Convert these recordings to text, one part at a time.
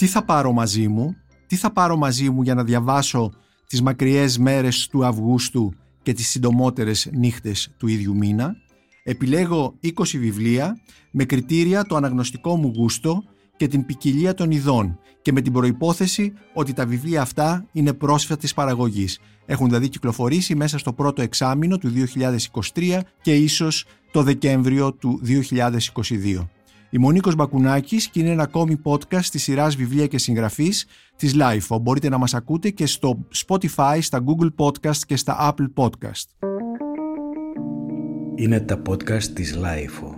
Τι θα πάρω μαζί μου, τι θα πάρω μαζί μου για να διαβάσω τις μακριές μέρες του Αυγούστου και τις συντομότερες νύχτες του ίδιου μήνα; Επιλέγω 20 βιβλία με κριτήρια το αναγνωστικό μου γούστο και την ποικιλία των ειδών και με την προϋπόθεση ότι τα βιβλία αυτά είναι πρόσφατης παραγωγής. Έχουν δηλαδή κυκλοφορήσει μέσα στο πρώτο εξάμεινο του 2023 και ίσως το Δεκέμβριο του 2022. Η Μονίκος Μπακουνάκης και είναι ένα ακόμη podcast της σειράς βιβλία και συγγραφής της LIFO. Μπορείτε να μας ακούτε και στο Spotify, στα Google Podcast και στα Apple Podcast. Είναι τα podcast της LIFO.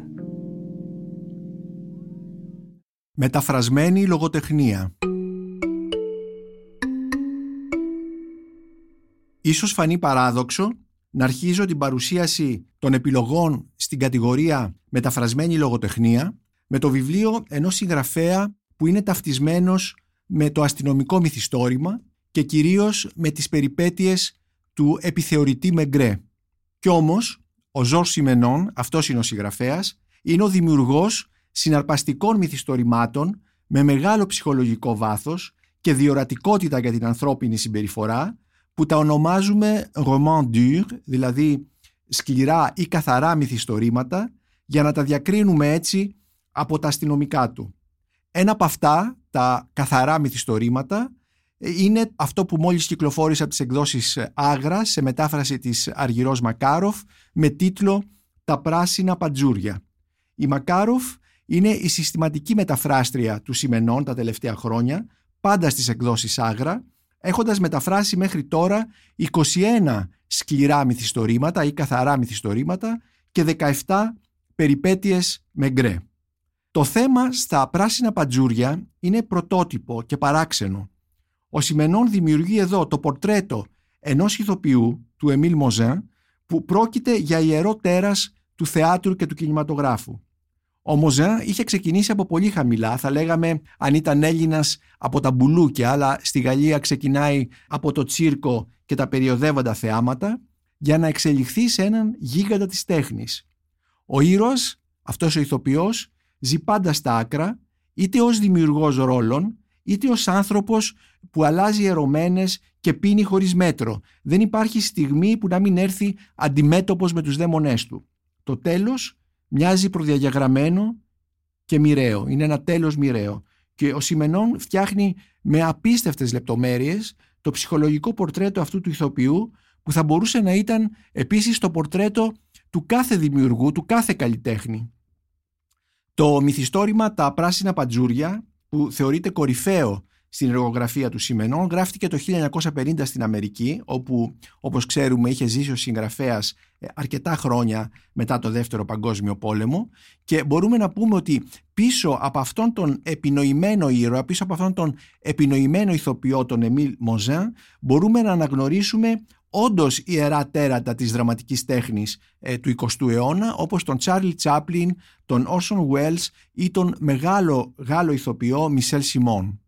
Μεταφρασμένη λογοτεχνία Ίσως φανεί παράδοξο να αρχίζω την παρουσίαση των επιλογών στην κατηγορία μεταφρασμένη λογοτεχνία με το βιβλίο ενός συγγραφέα που είναι ταυτισμένος με το αστυνομικό μυθιστόρημα και κυρίως με τις περιπέτειες του επιθεωρητή Μεγκρέ. Κι όμως, ο Ζορ Σιμενών, αυτός είναι ο συγγραφέας, είναι ο δημιουργός συναρπαστικών μυθιστορημάτων με μεγάλο ψυχολογικό βάθος και διορατικότητα για την ανθρώπινη συμπεριφορά που τα ονομάζουμε roman dur, δηλαδή σκληρά ή καθαρά μυθιστορήματα για να τα διακρίνουμε έτσι από τα αστυνομικά του. Ένα από αυτά, τα καθαρά μυθιστορήματα, είναι αυτό που μόλις κυκλοφόρησε από τις εκδόσεις Άγρα σε μετάφραση της Αργυρός Μακάροφ με τίτλο «Τα πράσινα παντζούρια». Η Μακάροφ είναι η συστηματική μεταφράστρια του Σιμενών τα τελευταία χρόνια, πάντα στις εκδόσεις Άγρα, έχοντας μεταφράσει μέχρι τώρα 21 σκληρά μυθιστορήματα ή καθαρά μυθιστορήματα και 17 περιπέτειες με γκρέ. Το θέμα στα πράσινα παντζούρια είναι πρωτότυπο και παράξενο. Ο Σιμενών δημιουργεί εδώ το πορτρέτο ενός ηθοποιού, του Εμίλ Μοζέν, που πρόκειται για ιερό τέρας του θεάτρου και του κινηματογράφου. Ο Μοζέν είχε ξεκινήσει από πολύ χαμηλά, θα λέγαμε αν ήταν Έλληνας από τα μπουλούκια, αλλά στη Γαλλία ξεκινάει από το τσίρκο και τα περιοδεύοντα θεάματα, για να εξελιχθεί σε έναν γίγαντα της τέχνης. Ο ήρωας, αυτός ο ηθοποιός, ζει πάντα στα άκρα, είτε ως δημιουργός ρόλων, είτε ως άνθρωπος που αλλάζει ερωμένες και πίνει χωρίς μέτρο. Δεν υπάρχει στιγμή που να μην έρθει αντιμέτωπος με τους δαίμονές του. Το τέλος μοιάζει προδιαγεγραμμένο και μοιραίο. Είναι ένα τέλος μοιραίο. Και ο Σιμενών φτιάχνει με απίστευτες λεπτομέρειες το ψυχολογικό πορτρέτο αυτού του ηθοποιού που θα μπορούσε να ήταν επίσης το πορτρέτο του κάθε δημιουργού, του κάθε καλλιτέχνη. Το μυθιστόρημα «Τα πράσινα παντζούρια» που θεωρείται κορυφαίο στην εργογραφία του Σιμενών γράφτηκε το 1950 στην Αμερική όπου όπως ξέρουμε είχε ζήσει ο συγγραφέας ε, αρκετά χρόνια μετά το δεύτερο παγκόσμιο πόλεμο. Και μπορούμε να πούμε ότι πίσω από αυτόν τον επινοημένο ήρωα, πίσω από αυτόν τον επινοημένο ηθοποιό τον Εμίλ Μοζάν μπορούμε να αναγνωρίσουμε όντως ιερά τέρατα της δραματικής τέχνης ε, του 20ου αιώνα όπως τον Τσάρλι Τσάπλιν, τον Όρσον Βουέλς ή τον μεγάλο Γάλλο ηθοποιό Μισελ Σιμών.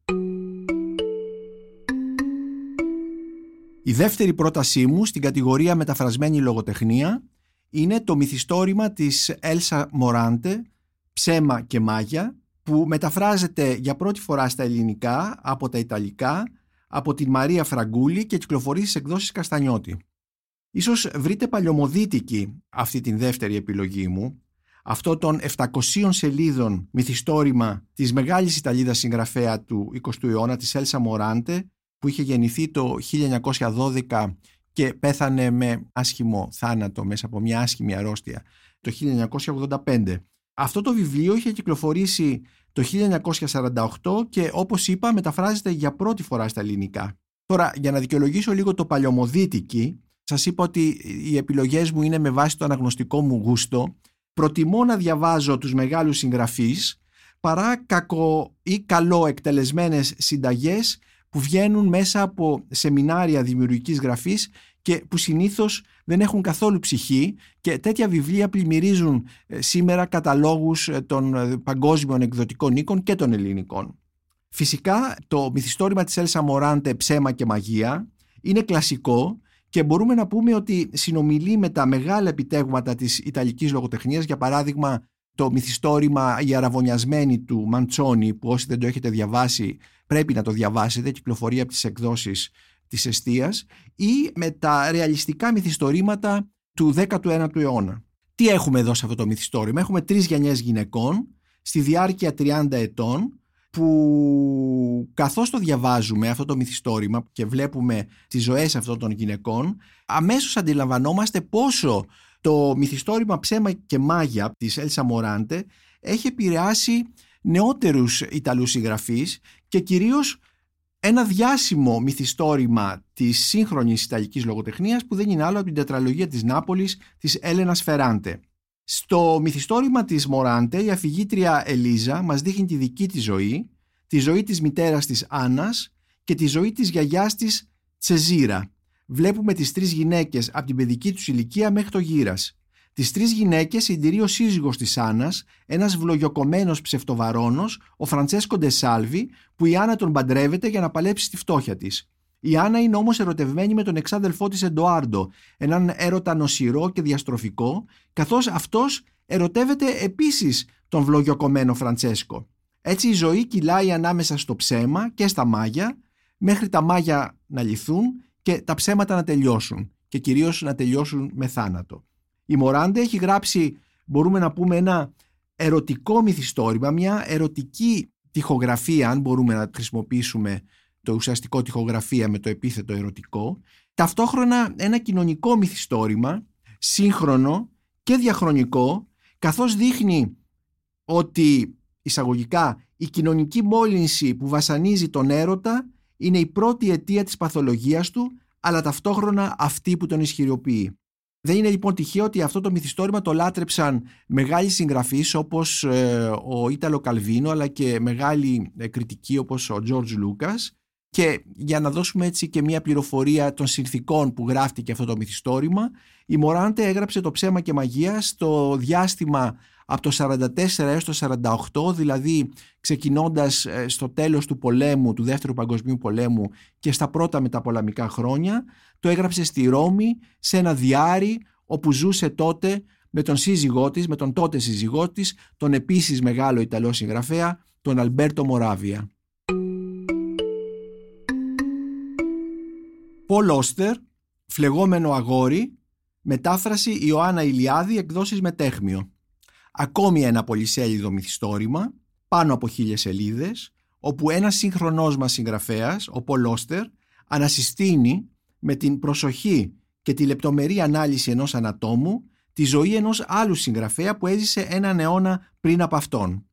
Η δεύτερη πρότασή μου στην κατηγορία μεταφρασμένη λογοτεχνία είναι το μυθιστόρημα της Έλσα Μοράντε «Ψέμα και μάγια» που μεταφράζεται για πρώτη φορά στα ελληνικά από τα Ιταλικά από την Μαρία Φραγκούλη και κυκλοφορεί στις εκδόσεις Καστανιώτη. Ίσως βρείτε παλιωμοδίτικη αυτή την δεύτερη επιλογή μου, αυτό των 700 σελίδων μυθιστόρημα της μεγάλης Ιταλίδας συγγραφέα του 20ου αιώνα, της Έλσα Μοράντε, που είχε γεννηθεί το 1912 και πέθανε με άσχημο θάνατο μέσα από μια άσχημη αρρώστια το 1985. Αυτό το βιβλίο είχε κυκλοφορήσει το 1948 και όπως είπα μεταφράζεται για πρώτη φορά στα ελληνικά. Τώρα για να δικαιολογήσω λίγο το παλιωμοδίτικη σας είπα ότι οι επιλογές μου είναι με βάση το αναγνωστικό μου γούστο προτιμώ να διαβάζω τους μεγάλους συγγραφείς παρά κακό ή καλό εκτελεσμένες συνταγές που βγαίνουν μέσα από σεμινάρια δημιουργικής γραφής και που συνήθως δεν έχουν καθόλου ψυχή και τέτοια βιβλία πλημμυρίζουν ε, σήμερα καταλόγους ε, των ε, παγκόσμιων εκδοτικών οίκων και των ελληνικών. Φυσικά το μυθιστόρημα της Έλσα Μοράντε «Ψέμα και μαγεία» είναι κλασικό και μπορούμε να πούμε ότι συνομιλεί με τα μεγάλα επιτέγματα της Ιταλικής λογοτεχνίας, για παράδειγμα το μυθιστόρημα «Η αραβωνιασμένη» του Μαντσόνη που όσοι δεν το έχετε διαβάσει πρέπει να το διαβάσετε, κυκλοφορεί από τις εκδόσεις της Εστίας ή με τα ρεαλιστικά μυθιστορήματα του 19ου αιώνα. Τι έχουμε εδώ σε αυτό το μυθιστόρημα; Έχουμε τρεις γενιές γυναικών στη διάρκεια 30 ετών που καθώς το διαβάζουμε αυτό το μυθιστόρημα και βλέπουμε τις ζωές αυτών των γυναικών αμέσως αντιλαμβανόμαστε πόσο το μυθιστόρημα «Ψέμα και μάγια» της Έλσα Μοράντε έχει επηρεάσει νεότερους Ιταλούς συγγραφείς και κυρίως ένα διάσημο μυθιστόρημα της σύγχρονης Ιταλικής λογοτεχνίας που δεν είναι άλλο από την τετραλογία της Νάπολης της Έλενας Φεράντε. Στο μυθιστόρημα της Μοράντε η αφηγήτρια Ελίζα μας δείχνει τη δική της ζωή, τη ζωή της μητέρας της Άννας και τη ζωή της γιαγιάς της Τσεζίρα. Βλέπουμε τις τρεις γυναίκες από την παιδική τους ηλικία μέχρι το γύρας. Τις τρεις γυναίκες συντηρεί ο σύζυγος της Άννας, ένας βλογιοκομμένος ψευτοβαρόνος, ο Φραντσέσκο Ντεσάλβι, που η Άννα τον παντρεύεται για να παλέψει στη φτώχεια της. Η Άννα είναι όμως ερωτευμένη με τον εξάδελφό της Εντοάρντο, έναν έρωτα νοσηρό και διαστροφικό, καθώς αυτός ερωτεύεται επίσης τον βλογιοκομμένο Φραντσέσκο. Έτσι η ζωή κυλάει ανάμεσα στο ψέμα και στα μάγια, μέχρι τα μάγια να λυθούν και τα ψέματα να τελειώσουν και κυρίως να τελειώσουν με θάνατο. Η Μοράντε έχει γράψει, μπορούμε να πούμε, ένα ερωτικό μυθιστόρημα, μια ερωτική τυχογραφία, αν μπορούμε να χρησιμοποιήσουμε το ουσιαστικό τυχογραφία με το επίθετο ερωτικό, ταυτόχρονα ένα κοινωνικό μυθιστόρημα, σύγχρονο και διαχρονικό, καθώς δείχνει ότι εισαγωγικά η κοινωνική μόλυνση που βασανίζει τον έρωτα είναι η πρώτη αιτία της παθολογίας του, αλλά ταυτόχρονα αυτή που τον ισχυριοποιεί. Δεν είναι λοιπόν τυχαίο ότι αυτό το μυθιστόρημα το λάτρεψαν μεγάλοι συγγραφείς όπως ε, ο Ίταλο Καλβίνο αλλά και μεγάλοι ε, κριτικοί όπως ο Τζόρτζ Λούκας και για να δώσουμε έτσι και μια πληροφορία των συνθήκων που γράφτηκε αυτό το μυθιστόρημα η Μοράντε έγραψε το ψέμα και μαγεία στο διάστημα από το 44 έως το 48 δηλαδή ξεκινώντας ε, στο τέλος του πολέμου, του δεύτερου παγκοσμίου πολέμου και στα πρώτα μεταπολεμικά χρόνια το έγραψε στη Ρώμη σε ένα διάρρη όπου ζούσε τότε με τον σύζυγό της, με τον τότε σύζυγό της, τον επίσης μεγάλο Ιταλό συγγραφέα, τον Αλμπέρτο Μοράβια. Πολ Όστερ, φλεγόμενο αγόρι, μετάφραση Ιωάννα Ηλιάδη, εκδόσεις τέχμιο. Ακόμη ένα πολυσέλιδο μυθιστόρημα, πάνω από χίλιες σελίδες, όπου ένας σύγχρονός μας συγγραφέας, ο Πολ Όστερ, ανασυστήνει με την προσοχή και τη λεπτομερή ανάλυση ενός ανατόμου τη ζωή ενός άλλου συγγραφέα που έζησε έναν αιώνα πριν από αυτόν.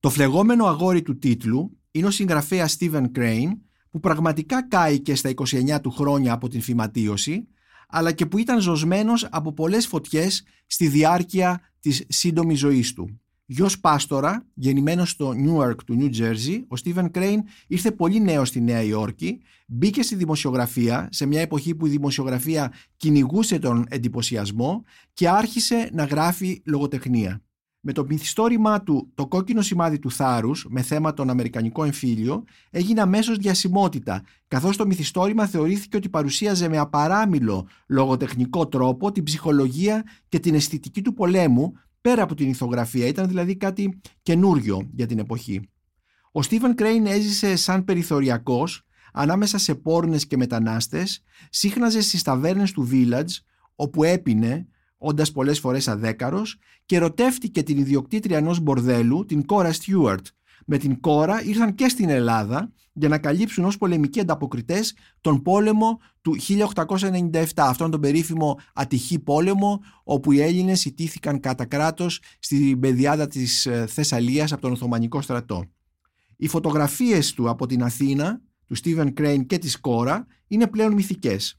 Το φλεγόμενο αγόρι του τίτλου είναι ο συγγραφέας Stephen Crane που πραγματικά κάηκε στα 29 του χρόνια από την φυματίωση αλλά και που ήταν ζωσμένος από πολλές φωτιές στη διάρκεια της σύντομης ζωής του. Γιος Πάστορα, γεννημένος στο Newark του New Jersey, ο Στίβεν Κρέιν ήρθε πολύ νέο στη Νέα Υόρκη, μπήκε στη δημοσιογραφία σε μια εποχή που η δημοσιογραφία κυνηγούσε τον εντυπωσιασμό και άρχισε να γράφει λογοτεχνία. Με το μυθιστόρημά του «Το κόκκινο σημάδι του θάρρους» με θέμα τον Αμερικανικό εμφύλιο έγινε αμέσως διασημότητα, καθώς το μυθιστόρημα θεωρήθηκε ότι παρουσίαζε με απαράμιλο λογοτεχνικό τρόπο την ψυχολογία και την αισθητική του πολέμου πέρα από την ηθογραφία. Ήταν δηλαδή κάτι καινούριο για την εποχή. Ο Στίβεν Κρέιν έζησε σαν περιθωριακός ανάμεσα σε πόρνες και μετανάστες, σύχναζε στις ταβέρνες του Village, όπου έπινε, όντας πολλές φορές αδέκαρος, και ερωτεύτηκε την ιδιοκτήτρια ενός μπορδέλου, την Κόρα Στιούαρτ. Με την Κόρα ήρθαν και στην Ελλάδα για να καλύψουν ως πολεμικοί ανταποκριτές τον πόλεμο του 1897, αυτόν τον περίφημο ατυχή πόλεμο όπου οι Έλληνες ιτήθηκαν κατά κράτος στην πεδιάδα της ε, Θεσσαλίας από τον Οθωμανικό στρατό. Οι φωτογραφίες του από την Αθήνα, του Στίβεν Κρέιν και της Κόρα, είναι πλέον μυθικές.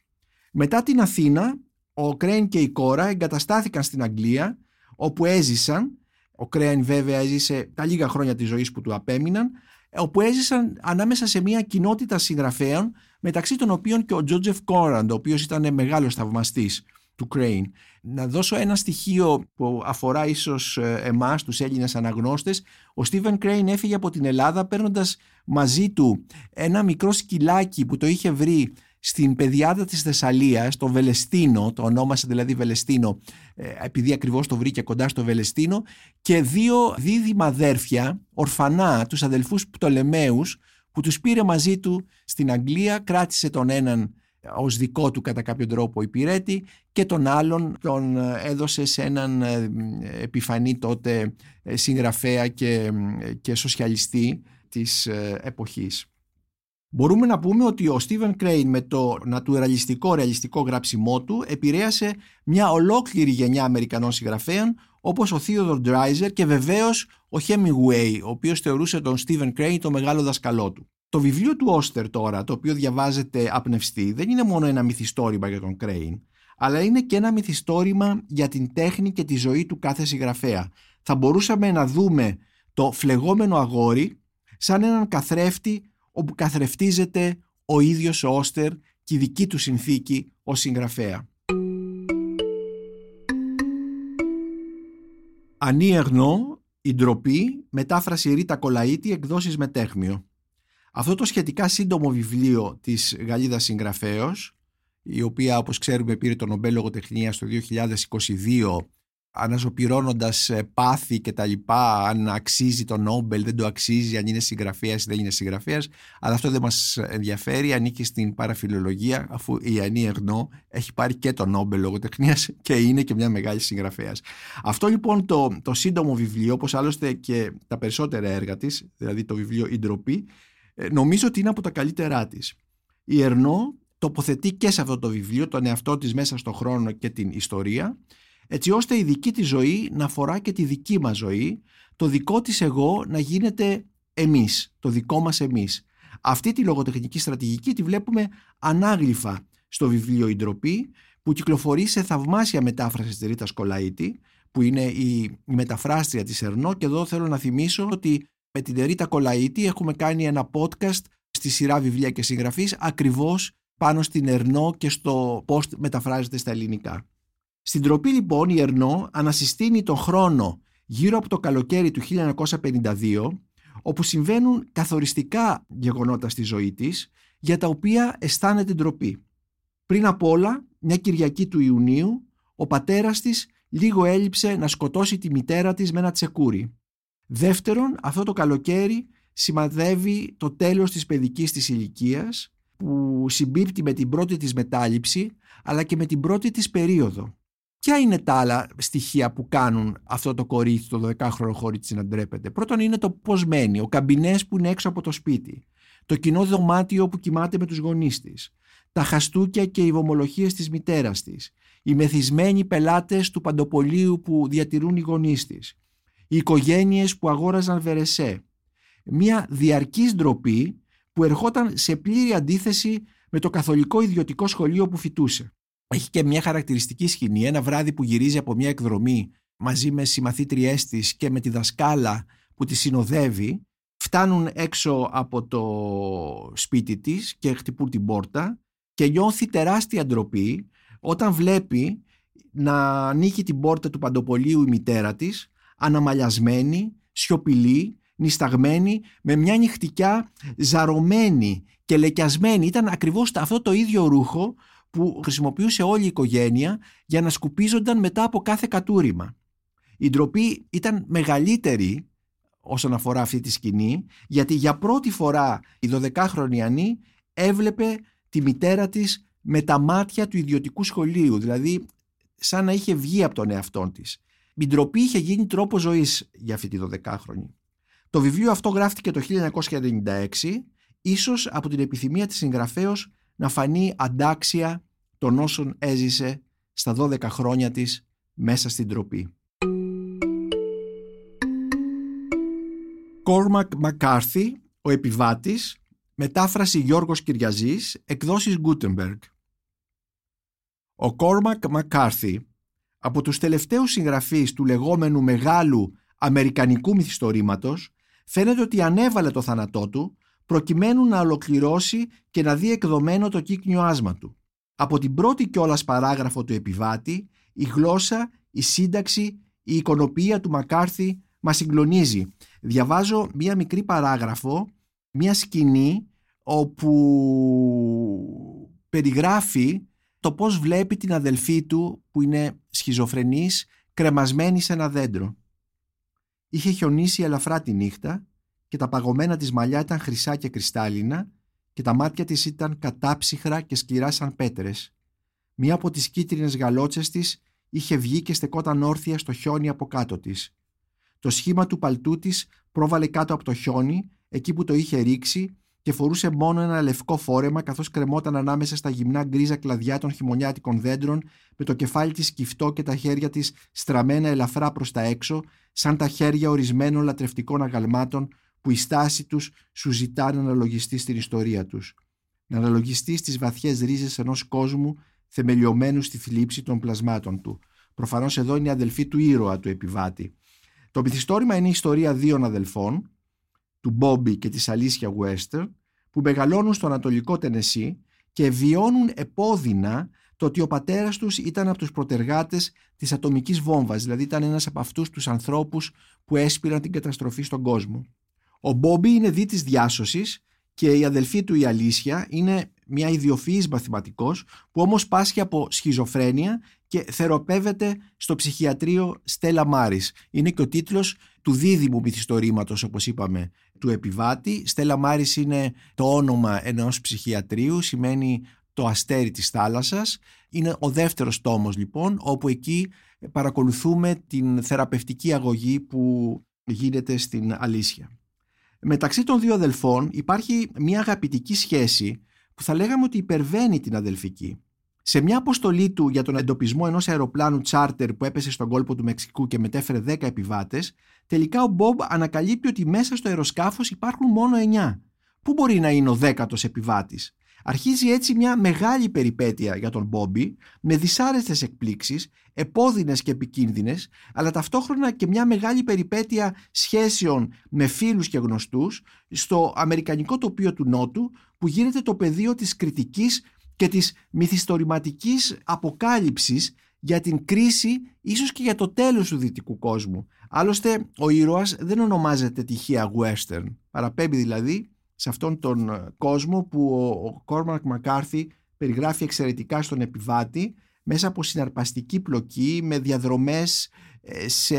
Μετά την Αθήνα, ο Κρέιν και η Κόρα εγκαταστάθηκαν στην Αγγλία, όπου έζησαν, ο Κρέιν βέβαια έζησε τα λίγα χρόνια της ζωής που του απέμειναν, όπου έζησαν ανάμεσα σε μια κοινότητα συγγραφέων, μεταξύ των οποίων και ο Τζότζεφ Κόραντ, ο οποίος ήταν μεγάλος θαυμαστής του Crane. Να δώσω ένα στοιχείο που αφορά ίσως ε, εμάς, τους Έλληνες αναγνώστες. Ο Στίβεν Crane έφυγε από την Ελλάδα παίρνοντας μαζί του ένα μικρό σκυλάκι που το είχε βρει στην πεδιάδα της Θεσσαλίας, το Βελεστίνο, το ονόμασε δηλαδή Βελεστίνο ε, επειδή ακριβώς το βρήκε κοντά στο Βελεστίνο και δύο δίδυμα αδέρφια, ορφανά, τους αδελφούς Πτολεμαίους που τους πήρε μαζί του στην Αγγλία, κράτησε τον έναν ως δικό του κατά κάποιο τρόπο υπηρέτη και τον άλλον τον έδωσε σε έναν ε, επιφανή τότε ε, συγγραφέα και, και σοσιαλιστή της εποχής. Μπορούμε να πούμε ότι ο Στίβεν Κρέιν με το νατουραλιστικό ρεαλιστικό γράψιμό του επηρέασε μια ολόκληρη γενιά Αμερικανών συγγραφέων όπως ο Theodore Dreiser και βεβαίως ο Hemingway, ο οποίος θεωρούσε τον Στίβεν Κρέιν το μεγάλο δασκαλό του. Το βιβλίο του Όστερ τώρα, το οποίο διαβάζεται απνευστή, δεν είναι μόνο ένα μυθιστόρημα για τον Κρέιν, αλλά είναι και ένα μυθιστόρημα για την τέχνη και τη ζωή του κάθε συγγραφέα. Θα μπορούσαμε να δούμε το φλεγόμενο αγόρι σαν έναν καθρέφτη όπου καθρεφτίζεται ο ίδιος ο Όστερ και η δική του συνθήκη ως συγγραφέα. Ανή Ερνό, η ντροπή, μετάφραση Ρίτα Κολαΐτη, εκδόσεις μετέχμιο. Αυτό το σχετικά σύντομο βιβλίο της Γαλλίδας συγγραφέως, η οποία όπως ξέρουμε πήρε το Νομπέλ Λογοτεχνίας το 2022 αναζωπυρώνοντας ε, πάθη και τα λοιπά, αν αξίζει το Νόμπελ, δεν το αξίζει, αν είναι συγγραφέας ή δεν είναι συγγραφέας, αλλά αυτό δεν μας ενδιαφέρει, ανήκει στην παραφιλολογία, αφού η Ανή Ερνό έχει πάρει και το Νόμπελ λογοτεχνίας και είναι και μια μεγάλη συγγραφέας. Αυτό λοιπόν το, το σύντομο βιβλίο, όπως άλλωστε και τα περισσότερα έργα της, δηλαδή το βιβλίο «Η ντροπή», ε, νομίζω ότι είναι από τα καλύτερά της. Η Ερνό τοποθετεί και σε αυτό το βιβλίο τον εαυτό της μέσα στον χρόνο και την ιστορία έτσι ώστε η δική της ζωή να αφορά και τη δική μας ζωή, το δικό της εγώ να γίνεται εμείς, το δικό μας εμείς. Αυτή τη λογοτεχνική στρατηγική τη βλέπουμε ανάγλυφα στο βιβλίο «Η ντροπή» που κυκλοφορεί σε θαυμάσια μετάφραση της Ρίτας Κολαΐτη που είναι η, η μεταφράστρια της Ερνό και εδώ θέλω να θυμίσω ότι με την Ρίτα Κολαΐτη έχουμε κάνει ένα podcast στη σειρά βιβλία και συγγραφής ακριβώς πάνω στην Ερνό και στο πώς μεταφράζεται στα ελληνικά. Στην τροπή λοιπόν η Ερνό ανασυστήνει τον χρόνο γύρω από το καλοκαίρι του 1952 όπου συμβαίνουν καθοριστικά γεγονότα στη ζωή της για τα οποία αισθάνεται ντροπή. Πριν απ' όλα, μια Κυριακή του Ιουνίου, ο πατέρας της λίγο έλειψε να σκοτώσει τη μητέρα της με ένα τσεκούρι. Δεύτερον, αυτό το καλοκαίρι σημαδεύει το τέλος της παιδικής της ηλικίας που συμπίπτει με την πρώτη της μετάληψη αλλά και με την πρώτη της περίοδο. Ποια είναι τα άλλα στοιχεία που κάνουν αυτό το κορίτσι, το 12χρονο χωρίτσι να ντρέπεται; Πρώτον είναι το πώς μένει, ο καμπινές που είναι έξω από το σπίτι, το κοινό δωμάτιο που κοιμάται με τους γονείς της, τα χαστούκια και οι βομολογίες της μητέρας της, οι μεθυσμένοι πελάτες του παντοπολίου που διατηρούν οι γονείς της, οι οικογένειες που αγόραζαν βερεσέ. Μια διαρκής ντροπή που ερχόταν σε πλήρη αντίθεση με το καθολικό ιδιωτικό σχολείο που φοιτούσε έχει και μια χαρακτηριστική σκηνή. Ένα βράδυ που γυρίζει από μια εκδρομή μαζί με συμμαθήτριές της και με τη δασκάλα που τη συνοδεύει, φτάνουν έξω από το σπίτι της και χτυπούν την πόρτα και νιώθει τεράστια ντροπή όταν βλέπει να ανοίγει την πόρτα του παντοπολίου η μητέρα της, αναμαλιασμένη, σιωπηλή, νησταγμένη, με μια νυχτικιά ζαρωμένη και λεκιασμένη. Ήταν ακριβώς αυτό το ίδιο ρούχο που χρησιμοποιούσε όλη η οικογένεια για να σκουπίζονταν μετά από κάθε κατούριμα. Η ντροπή ήταν μεγαλύτερη όσον αφορά αυτή τη σκηνή, γιατί για πρώτη φορά η 12χρονη Ανή έβλεπε τη μητέρα της με τα μάτια του ιδιωτικού σχολείου, δηλαδή σαν να είχε βγει από τον εαυτό της. Η ντροπή είχε γίνει τρόπο ζωής για αυτή τη 12χρονη. Το βιβλίο αυτό γράφτηκε το 1996, ίσως από την επιθυμία της συγγραφέως να φανεί αντάξια των όσων έζησε στα 12 χρόνια της μέσα στην τροπή. Κόρμακ Μακάρθι, ο επιβάτης, μετάφραση Γιώργος Κυριαζής, εκδόσεις Γκούτεμπεργκ. Ο Κόρμακ Μακάρθι, από τους τελευταίους συγγραφείς του λεγόμενου μεγάλου αμερικανικού μυθιστορήματος, φαίνεται ότι ανέβαλε το θάνατό του προκειμένου να ολοκληρώσει και να δει εκδομένο το κύκνιο άσμα του. Από την πρώτη κιόλας παράγραφο του επιβάτη, η γλώσσα, η σύνταξη, η εικονοποιία του Μακάρθη μας συγκλονίζει. Διαβάζω μία μικρή παράγραφο, μία σκηνή όπου περιγράφει το πώς βλέπει την αδελφή του που είναι σχιζοφρενής κρεμασμένη σε ένα δέντρο. Είχε χιονίσει ελαφρά τη νύχτα και τα παγωμένα της μαλλιά ήταν χρυσά και κρυστάλλινα και τα μάτια της ήταν κατάψυχρα και σκληρά σαν πέτρες. Μία από τις κίτρινες γαλότσες της είχε βγει και στεκόταν όρθια στο χιόνι από κάτω της. Το σχήμα του παλτού της πρόβαλε κάτω από το χιόνι, εκεί που το είχε ρίξει και φορούσε μόνο ένα λευκό φόρεμα καθώς κρεμόταν ανάμεσα στα γυμνά γκρίζα κλαδιά των χειμωνιάτικων δέντρων με το κεφάλι της κυφτό και τα χέρια της στραμμένα ελαφρά προς τα έξω σαν τα χέρια ορισμένων λατρευτικών αγαλμάτων που η στάση τους σου ζητά να αναλογιστεί στην ιστορία τους. Να αναλογιστεί στις βαθιές ρίζες ενός κόσμου θεμελιωμένου στη θλίψη των πλασμάτων του. Προφανώς εδώ είναι η αδελφή του ήρωα του επιβάτη. Το μυθιστόρημα είναι η ιστορία δύο αδελφών, του Μπόμπι και της Αλίσια Western, που μεγαλώνουν στο Ανατολικό Τενεσί και βιώνουν επώδυνα το ότι ο πατέρας τους ήταν από τους προτεργάτες της ατομικής βόμβας, δηλαδή ήταν ένας από αυτούς τους ανθρώπους που έσπηραν την καταστροφή στον κόσμο. Ο Μπόμπι είναι δι της διάσωσης και η αδελφή του η Αλίσια είναι μια ιδιοφυής μαθηματικός που όμως πάσχει από σχιζοφρένεια και θεραπεύεται στο ψυχιατρίο Στέλλα Μάρης. Είναι και ο τίτλος του δίδυμου μυθιστορήματος όπως είπαμε του επιβάτη. Στέλλα Μάρης είναι το όνομα ενός ψυχιατρίου, σημαίνει το αστέρι της θάλασσας. Είναι ο δεύτερος τόμος λοιπόν όπου εκεί παρακολουθούμε την θεραπευτική αγωγή που γίνεται στην Αλήσια. Μεταξύ των δύο αδελφών υπάρχει μια αγαπητική σχέση που θα λέγαμε ότι υπερβαίνει την αδελφική. Σε μια αποστολή του για τον εντοπισμό ενός αεροπλάνου τσάρτερ που έπεσε στον κόλπο του Μεξικού και μετέφερε 10 επιβάτες, τελικά ο Μπομπ ανακαλύπτει ότι μέσα στο αεροσκάφος υπάρχουν μόνο 9. Πού μπορεί να είναι ο δέκατος επιβάτης; Αρχίζει έτσι μια μεγάλη περιπέτεια για τον Μπόμπι με δυσάρεστες εκπλήξεις, επώδυνες και επικίνδυνες, αλλά ταυτόχρονα και μια μεγάλη περιπέτεια σχέσεων με φίλους και γνωστούς στο αμερικανικό τοπίο του Νότου που γίνεται το πεδίο της κριτικής και της μυθιστορηματικής αποκάλυψης για την κρίση ίσως και για το τέλος του δυτικού κόσμου. Άλλωστε ο ήρωας δεν ονομάζεται τυχαία western, παραπέμπει δηλαδή σε αυτόν τον κόσμο που ο Κόρμαρκ Μακάρθι περιγράφει εξαιρετικά στον επιβάτη μέσα από συναρπαστική πλοκή με διαδρομές ε, σε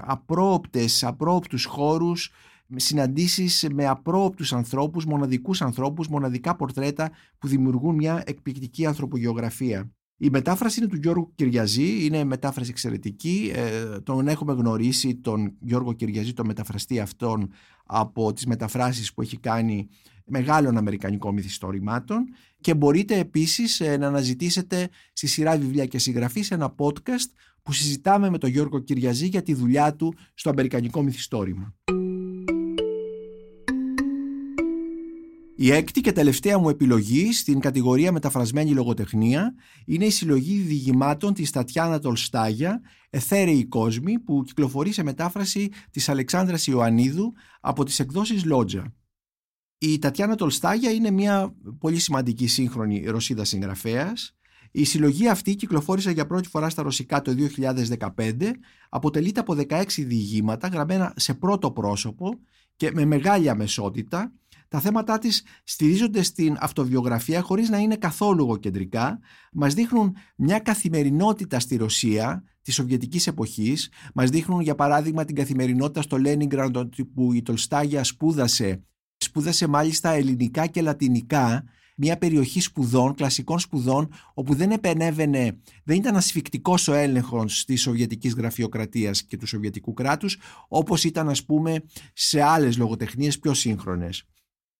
απρόοπτες, απρόοπτους χώρους συναντήσεις με απρόοπτους ανθρώπους, μοναδικούς ανθρώπους, μοναδικά πορτρέτα που δημιουργούν μια εκπληκτική ανθρωπογεωγραφία. Η μετάφραση είναι του Γιώργου Κυριαζή, είναι μετάφραση εξαιρετική. Ε, τον έχουμε γνωρίσει τον Γιώργο Κυριαζή, τον μεταφραστή αυτόν από τις μεταφράσεις που έχει κάνει μεγάλων αμερικανικών μυθιστορημάτων και μπορείτε επίσης ε, να αναζητήσετε στη σειρά βιβλία και συγγραφής σε ένα podcast που συζητάμε με τον Γιώργο Κυριαζή για τη δουλειά του στο αμερικανικό μυθιστόρημα. Η έκτη και τελευταία μου επιλογή στην κατηγορία μεταφρασμένη λογοτεχνία είναι η συλλογή διηγημάτων της Τατιάνα Τολστάγια «Εθέρεοι κόσμοι» που κυκλοφορεί σε μετάφραση της Αλεξάνδρας Ιωαννίδου από τις εκδόσεις Λότζα. Η Τατιάνα Τολστάγια είναι μια πολύ σημαντική σύγχρονη Ρωσίδα συγγραφέας. Η συλλογή αυτή κυκλοφόρησε για πρώτη φορά στα ρωσικά το 2015, αποτελείται από 16 διηγήματα γραμμένα σε πρώτο πρόσωπο και με μεγάλη αμεσότητα τα θέματά της στηρίζονται στην αυτοβιογραφία χωρίς να είναι καθόλου εγωκεντρικά. Μας δείχνουν μια καθημερινότητα στη Ρωσία της Σοβιετικής εποχής. Μας δείχνουν για παράδειγμα την καθημερινότητα στο Λένιγκραντ που η Τολστάγια σπούδασε. Σπούδασε μάλιστα ελληνικά και λατινικά μια περιοχή σπουδών, κλασικών σπουδών, όπου δεν επενέβαινε, δεν ήταν ασφικτικός ο έλεγχος της Σοβιετικής γραφειοκρατίας και του Σοβιετικού κράτους, όπως ήταν, ας πούμε, σε άλλες λογοτεχνίες πιο σύγχρονες.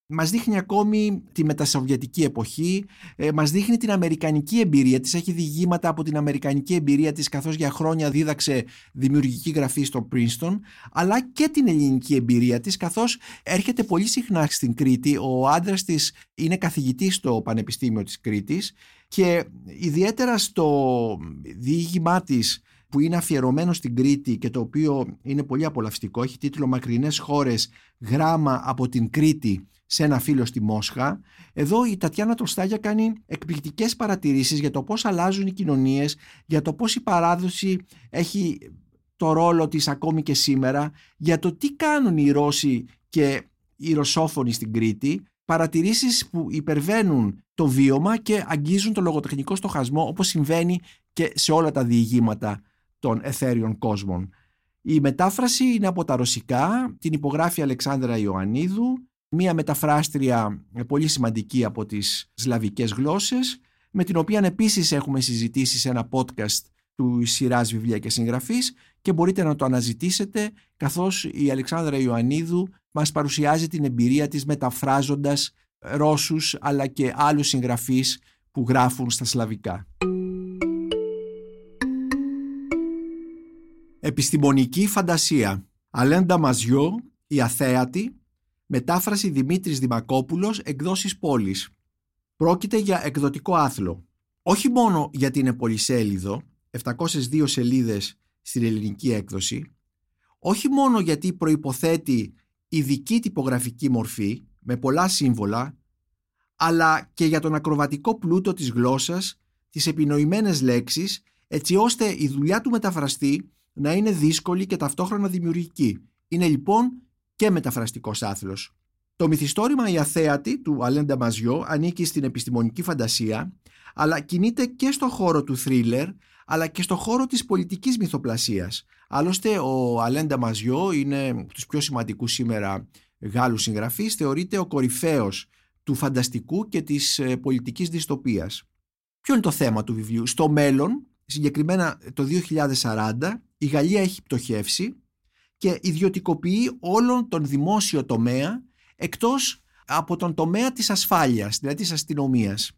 Μας δείχνει ακόμη τη μετασοβιετική εποχή, ε, μας δείχνει την αμερικανική εμπειρία της, έχει διηγήματα από την αμερικανική εμπειρία της καθώς για χρόνια δίδαξε δημιουργική γραφή στο Princeton, αλλά και την ελληνική εμπειρία της καθώς έρχεται πολύ συχνά στην Κρήτη, ο άντρας της είναι καθηγητής στο Πανεπιστήμιο της Κρήτης και ιδιαίτερα στο διήγημά της που είναι αφιερωμένο στην Κρήτη και το οποίο είναι πολύ απολαυστικό, έχει τίτλο «Μακρινές χώρες, γράμμα από την Κρήτη» σε ένα φίλο στη Μόσχα. Εδώ η Τατιάνα Τολστάγια κάνει εκπληκτικές παρατηρήσεις για το πώς αλλάζουν οι κοινωνίες, για το πώς η παράδοση έχει το ρόλο της ακόμη και σήμερα, για το τι κάνουν οι Ρώσοι και οι Ρωσόφωνοι στην Κρήτη. Παρατηρήσεις που υπερβαίνουν το βίωμα και αγγίζουν το λογοτεχνικό στοχασμό όπως συμβαίνει και σε όλα τα διηγήματα των εθέριων κόσμων. Η μετάφραση είναι από τα ρωσικά, την υπογράφει Αλεξάνδρα Ιωαννίδου, μία μεταφράστρια πολύ σημαντική από τις σλαβικές γλώσσες, με την οποία επίσης έχουμε συζητήσει σε ένα podcast του σειράς βιβλία και συγγραφής και μπορείτε να το αναζητήσετε καθώς η Αλεξάνδρα Ιωαννίδου μας παρουσιάζει την εμπειρία της μεταφράζοντας Ρώσους αλλά και άλλους συγγραφείς που γράφουν στα σλαβικά. Επιστημονική φαντασία Αλέντα Μαζιό, η Αθέατη, μετάφραση Δημήτρης Δημακόπουλος, εκδόσεις πόλης. Πρόκειται για εκδοτικό άθλο. Όχι μόνο γιατί είναι πολυσέλιδο, 702 σελίδες στην ελληνική έκδοση, όχι μόνο γιατί προϋποθέτει ειδική τυπογραφική μορφή με πολλά σύμβολα, αλλά και για τον ακροβατικό πλούτο της γλώσσας, τις επινοημένες λέξεις, έτσι ώστε η δουλειά του μεταφραστή να είναι δύσκολη και ταυτόχρονα δημιουργική. Είναι λοιπόν και μεταφραστικός άθλος. Το μυθιστόρημα «Η Αθέατη» του Αλέντα Μαζιό ανήκει στην επιστημονική φαντασία, αλλά κινείται και στο χώρο του θρίλερ, αλλά και στο χώρο της πολιτικής μυθοπλασίας. Άλλωστε, ο Αλέντα Μαζιό είναι από τους πιο σημαντικούς σήμερα Γάλλους συγγραφείς, θεωρείται ο κορυφαίος του φανταστικού και της ε, πολιτικής δυστοπίας. Ποιο είναι το θέμα του βιβλίου; Στο μέλλον, συγκεκριμένα το 2040, η Γαλλία έχει πτωχεύσει και ιδιωτικοποιεί όλον τον δημόσιο τομέα εκτός από τον τομέα της ασφάλειας, δηλαδή της αστυνομίας.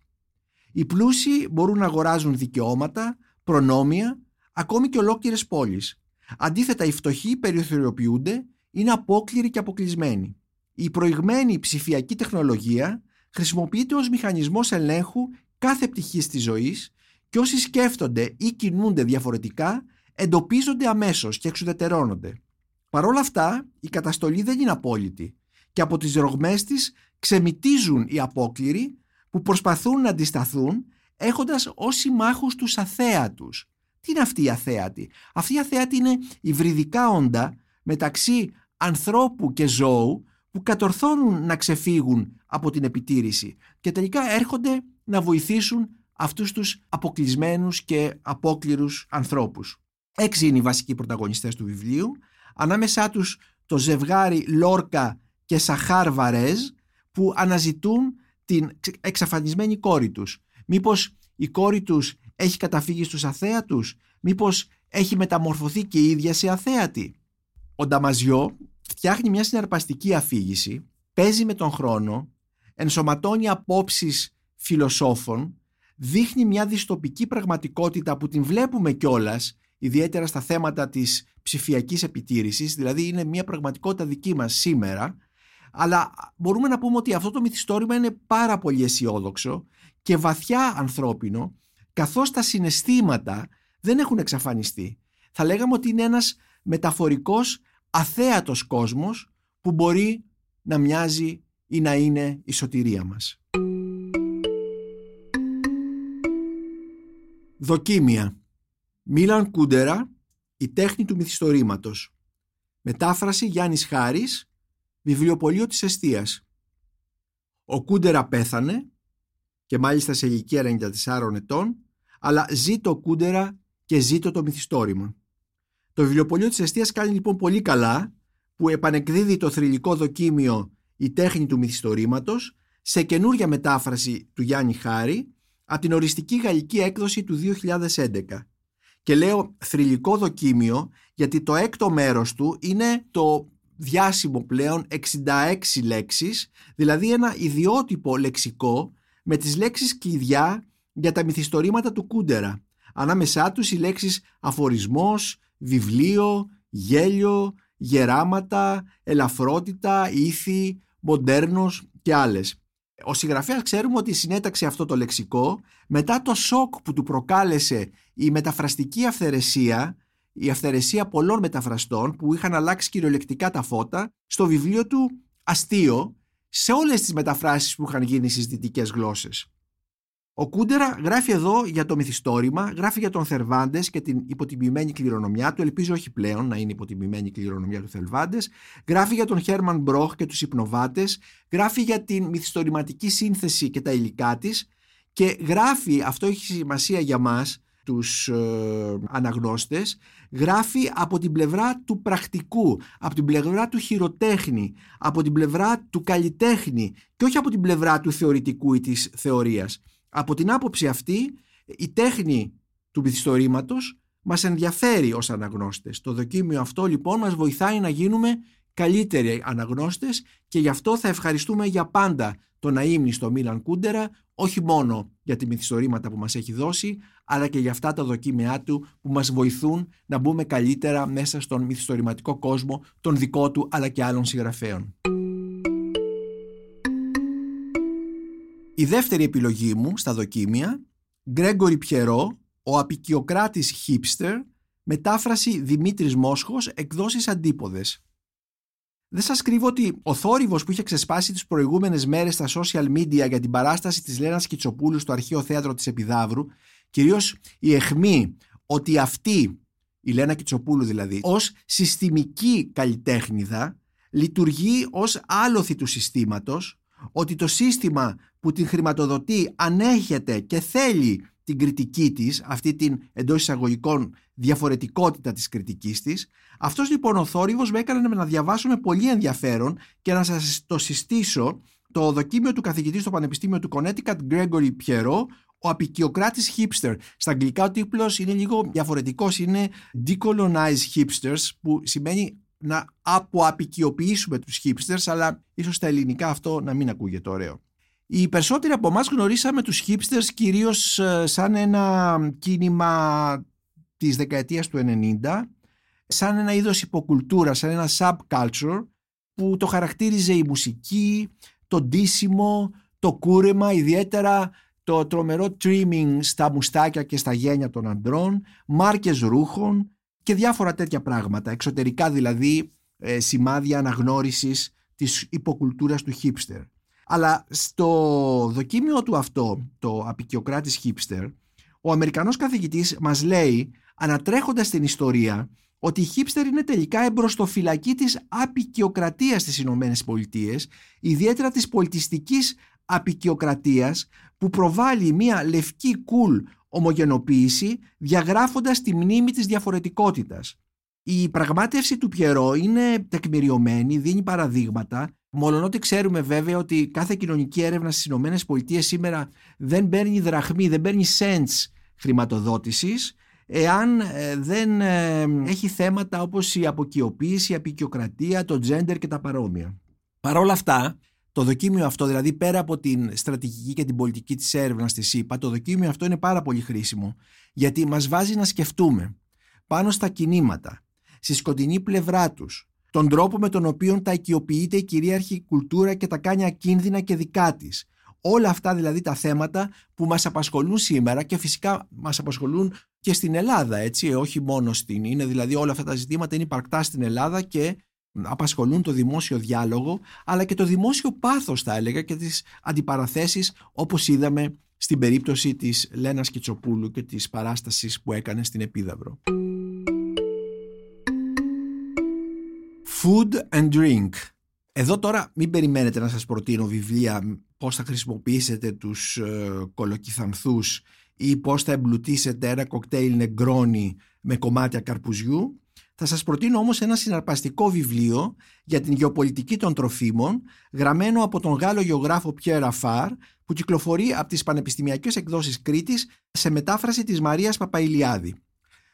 Οι πλούσιοι μπορούν να αγοράζουν δικαιώματα, προνόμια, ακόμη και ολόκληρες πόλεις. Αντίθετα, οι φτωχοί περιθωριοποιούνται, είναι απόκληροι και αποκλεισμένοι. Η προηγμένη ψηφιακή τεχνολογία χρησιμοποιείται ως μηχανισμός ελέγχου κάθε πτυχής της ζωής και όσοι σκέφτονται ή κινούνται διαφορετικά εντοπίζονται αμέσως και εξουδετερώνονται. Παρ' όλα αυτά, η καταστολή δεν είναι απόλυτη και από τις ρογμές της ξεμητίζουν οι απόκληροι που προσπαθούν να αντισταθούν έχοντας ως συμμάχους τους αθέατους. Τι είναι αυτή η αθέατη; Αυτή η αθέατη είναι υβριδικά όντα μεταξύ ανθρώπου και ζώου που κατορθώνουν να ξεφύγουν από την επιτήρηση και τελικά έρχονται να βοηθήσουν αυτούς τους αποκλεισμένους και απόκληρους ανθρώπους. Έξι είναι οι βασικοί πρωταγωνιστές του βιβλίου, ανάμεσά τους το ζευγάρι Λόρκα και Σαχάρ Βαρέζ που αναζητούν την εξαφανισμένη κόρη τους. Μήπως η κόρη τους έχει καταφύγει στους αθέατους, μήπως έχει μεταμορφωθεί και η ίδια σε αθέατη; Ο Νταμαζιό φτιάχνει μια συναρπαστική αφήγηση, παίζει με τον χρόνο, ενσωματώνει απόψεις φιλοσόφων, δείχνει μια δυστοπική πραγματικότητα που την βλέπουμε κιόλας ιδιαίτερα στα θέματα της ψηφιακής επιτήρησης, δηλαδή είναι μια πραγματικότητα δική μας σήμερα, αλλά μπορούμε να πούμε ότι αυτό το μυθιστόρημα είναι πάρα πολύ αισιόδοξο και βαθιά ανθρώπινο, καθώς τα συναισθήματα δεν έχουν εξαφανιστεί. Θα λέγαμε ότι είναι ένας μεταφορικός αθέατος κόσμος που μπορεί να μοιάζει ή να είναι η σωτηρία μας. Δοκίμια Μίλαν Κούντερα, η τέχνη του μυθιστορήματος. Μετάφραση Γιάννης Χάρης, βιβλιοπωλείο της Εστίας. Ο Κούντερα πέθανε και μάλιστα σε ηλικία 94 ετών, αλλά ζει το Κούντερα και ζήτω το μυθιστόρημα. Το βιβλιοπωλείο της Εστίας κάνει λοιπόν πολύ καλά που επανεκδίδει το θρηλυκό δοκίμιο «Η τέχνη του μυθιστορήματος» σε καινούρια μετάφραση του Γιάννη Χάρη από την οριστική γαλλική έκδοση του 2011. Και λέω θρηλυκό δοκίμιο γιατί το έκτο μέρος του είναι το διάσημο πλέον 66 λέξεις, δηλαδή ένα ιδιότυπο λεξικό με τις λέξεις κλειδιά για τα μυθιστορήματα του Κούντερα. Ανάμεσά τους οι λέξεις αφορισμός, βιβλίο, γέλιο, γεράματα, ελαφρότητα, ήθη, μοντέρνος και άλλες. Ο συγγραφέας ξέρουμε ότι συνέταξε αυτό το λεξικό μετά το σοκ που του προκάλεσε η μεταφραστική αυθαιρεσία, η αυθαιρεσία πολλών μεταφραστών που είχαν αλλάξει κυριολεκτικά τα φώτα στο βιβλίο του «Αστείο» σε όλες τις μεταφράσεις που είχαν γίνει στις δυτικές γλώσσες. Ο Κούντερα γράφει εδώ για το μυθιστόρημα, γράφει για τον Θερβάντες και την υποτιμημένη κληρονομιά του. Ελπίζω όχι πλέον να είναι υποτιμημένη κληρονομιά του Θερβάντες. Γράφει για τον Χέρμαν Μπροχ και τους υπνοβάτες. Γράφει για την μυθιστορηματική σύνθεση και τα υλικά της. Και γράφει, αυτό έχει σημασία για μας, τους ε, αναγνώστες, γράφει από την πλευρά του πρακτικού, από την πλευρά του χειροτέχνη, από την πλευρά του καλλιτέχνη και όχι από την πλευρά του θεωρητικού ή της θεωρίας. Από την άποψη αυτή, η τέχνη του μυθιστορήματος μας ενδιαφέρει ως αναγνώστες. Το δοκίμιο αυτό λοιπόν μας βοηθάει να γίνουμε καλύτεροι αναγνώστες και γι' αυτό θα ευχαριστούμε για πάντα τον αείμνηστο Μίλαν Κούντερα όχι μόνο για τη μυθιστορήματα που μας έχει δώσει αλλά και για αυτά τα δοκίμια του που μας βοηθούν να μπούμε καλύτερα μέσα στον μυθιστορηματικό κόσμο τον δικό του αλλά και άλλων συγγραφέων. Η δεύτερη επιλογή μου στα δοκίμια, Γκρέγκορι Πιερό, ο απικιοκράτης hipster, μετάφραση Δημήτρης Μόσχος, εκδόσεις αντίποδες. Δεν σας κρύβω ότι ο θόρυβος που είχε ξεσπάσει τις προηγούμενες μέρες στα social media για την παράσταση της Λένας Κιτσοπούλου στο αρχαίο θέατρο της Επιδαύρου, κυρίως η εχμή ότι αυτή, η Λένα Κιτσοπούλου δηλαδή, ως συστημική καλλιτέχνηδα, λειτουργεί ως άλοθη του συστήματος, ότι το σύστημα που την χρηματοδοτεί ανέχεται και θέλει την κριτική της, αυτή την εντός εισαγωγικών διαφορετικότητα της κριτικής της. Αυτός λοιπόν ο θόρυβος με έκανε να διαβάσω με πολύ ενδιαφέρον και να σας το συστήσω το δοκίμιο του καθηγητή στο Πανεπιστήμιο του Connecticut Gregory Πιερό, ο απεικιοκράτης hipster. Στα αγγλικά ο τίτλος είναι λίγο διαφορετικός, είναι decolonize hipsters που σημαίνει να αποαπικιοποιήσουμε τους hipsters αλλά ίσως στα ελληνικά αυτό να μην ακούγεται ωραίο. Οι περισσότεροι από εμάς γνωρίσαμε τους hipsters κυρίως ε, σαν ένα κίνημα της δεκαετίας του 90, σαν ένα είδος υποκουλτούρα, σαν ένα subculture που το χαρακτήριζε η μουσική, το ντύσιμο, το κούρεμα, ιδιαίτερα το τρομερό trimming στα μουστάκια και στα γένια των αντρών, μάρκες ρούχων και διάφορα τέτοια πράγματα, εξωτερικά δηλαδή ε, σημάδια αναγνώρισης της υποκουλτούρας του hipster. Αλλά στο δοκίμιο του αυτό, το απεικιοκράτης hipster, ο Αμερικανός καθηγητής μας λέει, ανατρέχοντας την ιστορία, ότι η hipster είναι τελικά εμπροστοφυλακή της απεικιοκρατίας στις Ηνωμένες Πολιτείες, ιδιαίτερα της πολιτιστικής απεικιοκρατίας που προβάλλει μια λευκή κουλ ομογενοποίηση διαγράφοντας τη μνήμη της διαφορετικότητας. Η πραγμάτευση του Πιερό είναι τεκμηριωμένη, δίνει παραδείγματα Μόλον ότι ξέρουμε βέβαια ότι κάθε κοινωνική έρευνα στις Ηνωμένες Πολιτείες σήμερα δεν παίρνει δραχμή, δεν παίρνει cents χρηματοδότησης εάν ε, δεν ε, έχει θέματα όπως η αποκιοποίηση, η απεικιοκρατία, το gender και τα παρόμοια. Παρ' όλα αυτά, το δοκίμιο αυτό, δηλαδή πέρα από την στρατηγική και την πολιτική της έρευνας της ΣΥΠΑ, το δοκίμιο αυτό είναι πάρα πολύ χρήσιμο γιατί μας βάζει να σκεφτούμε πάνω στα κινήματα, στη σκοτεινή πλευρά τους, τον τρόπο με τον οποίο τα οικειοποιείται η κυρίαρχη κουλτούρα και τα κάνει ακίνδυνα και δικά της. Όλα αυτά δηλαδή τα θέματα που μας απασχολούν σήμερα και φυσικά μας απασχολούν και στην Ελλάδα, έτσι, όχι μόνο στην. Είναι δηλαδή όλα αυτά τα ζητήματα είναι υπαρκτά στην Ελλάδα και απασχολούν το δημόσιο διάλογο, αλλά και το δημόσιο πάθος θα έλεγα και τις αντιπαραθέσεις όπως είδαμε στην περίπτωση της Λένας Κιτσοπούλου και της παράστασης που έκανε στην Επίδαυρο. Food and drink. Εδώ τώρα μην περιμένετε να σας προτείνω βιβλία πώς θα χρησιμοποιήσετε τους ε, κολοκυθανθούς ή πώς θα εμπλουτίσετε ένα κοκτέιλ νεγκρόνι με κομμάτια καρπουζιού. Θα σας προτείνω όμως ένα συναρπαστικό βιβλίο για την γεωπολιτική των τροφίμων γραμμένο από τον Γάλλο γεωγράφο Pierre Αφάρ που κυκλοφορεί από τις Πανεπιστημιακές Εκδόσεις Κρήτης σε μετάφραση της Μαρίας Παπαϊλιάδη.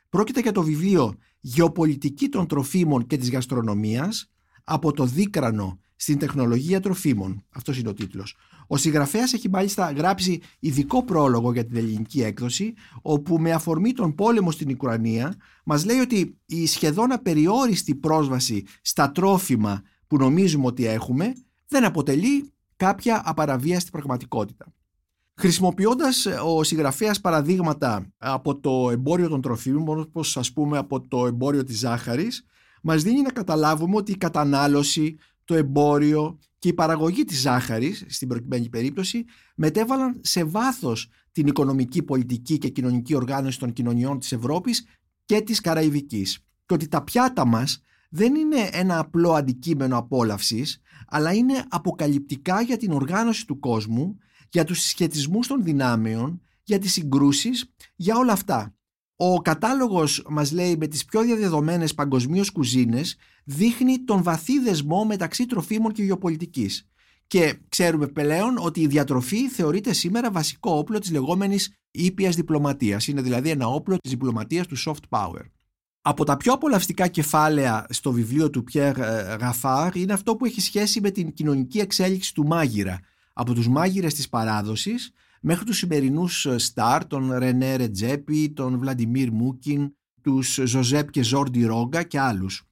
Πρόκειται για το βιβλίο «Γεωπολιτική των τροφίμων και της γαστρονομίας» από το δίκρανο στην τεχνολογία τροφίμων. Αυτός είναι ο τίτλος. Ο συγγραφέας έχει μάλιστα γράψει ειδικό πρόλογο για την ελληνική έκδοση, όπου με αφορμή τον πόλεμο στην Ουκρανία μας λέει ότι η σχεδόν απεριόριστη πρόσβαση στα τρόφιμα που νομίζουμε ότι έχουμε δεν αποτελεί κάποια απαραβίαστη πραγματικότητα. Χρησιμοποιώντας ε, ο συγγραφέας παραδείγματα από το εμπόριο των τροφίμων, όπως ας πούμε από το εμπόριο της ζάχαρης, μας δίνει να καταλάβουμε ότι η κατανάλωση, το εμπόριο και η παραγωγή της ζάχαρης, στην προκειμένη περίπτωση, μετέβαλαν σε βάθος την οικονομική, πολιτική και κοινωνική οργάνωση των κοινωνιών της Ευρώπης και της Καραϊβικής. Και ότι τα πιάτα μας δεν είναι ένα απλό αντικείμενο απόλαυσης, αλλά είναι αποκαλυπτικά για την οργάνωση του κόσμου, για τους συσχετισμούς των δυνάμεων, για τις συγκρούσεις, για όλα αυτά. Ο κατάλογος μας λέει με τις πιο διαδεδομένες παγκοσμίως κουζίνες δείχνει τον βαθύ δεσμό μεταξύ τροφίμων και γεωπολιτικής. Και ξέρουμε πλέον ότι η διατροφή θεωρείται σήμερα βασικό όπλο της λεγόμενης ήπιας διπλωματίας. Είναι δηλαδή ένα όπλο της διπλωματίας του soft power. Από τα πιο απολαυστικά κεφάλαια στο βιβλίο του Πιέρ Γαφάρ είναι αυτό που έχει σχέση με την κοινωνική εξέλιξη του μάγειρα. Από τους μάγειρες της παράδοσης μέχρι τους σημερινούς ε, στάρ, τον Ρενέ Ρετζέπη, τον Βλαντιμίρ Μούκιν, τους Ζωζέπ και Ζόρντι Ρόγκα και άλλους.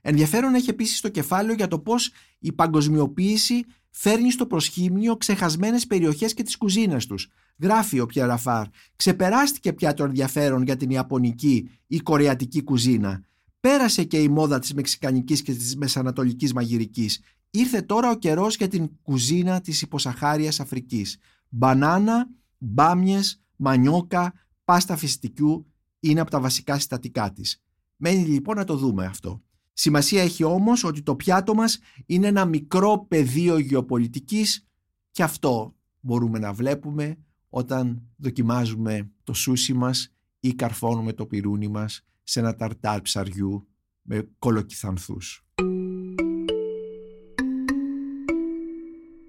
Ενδιαφέρον έχει επίσης το κεφάλαιο για το πώς η παγκοσμιοποίηση φέρνει στο προσχήμιο ξεχασμένες περιοχές και τις κουζίνες τους. Γράφει ο Πιεραφάρ, ξεπεράστηκε πια το ενδιαφέρον για την Ιαπωνική ή Κορεατική κουζίνα. Πέρασε και η μόδα της Μεξικανικής και της Μεσανατολικής μαγειρικής. Ήρθε τώρα ο καιρός για την κουζίνα της υποσαχάριας Αφρικής. Μπανάνα, μπάμιες, μανιόκα, πάστα φυστικού είναι από τα βασικά συστατικά της. Μένει λοιπόν να το δούμε αυτό. Σημασία έχει όμως ότι το πιάτο μας είναι ένα μικρό πεδίο γεωπολιτικής και αυτό μπορούμε να βλέπουμε όταν δοκιμάζουμε το σούσι μας ή καρφώνουμε το πυρούνι μας σε ένα ταρτάρ ψαριού με κολοκυθανθούς.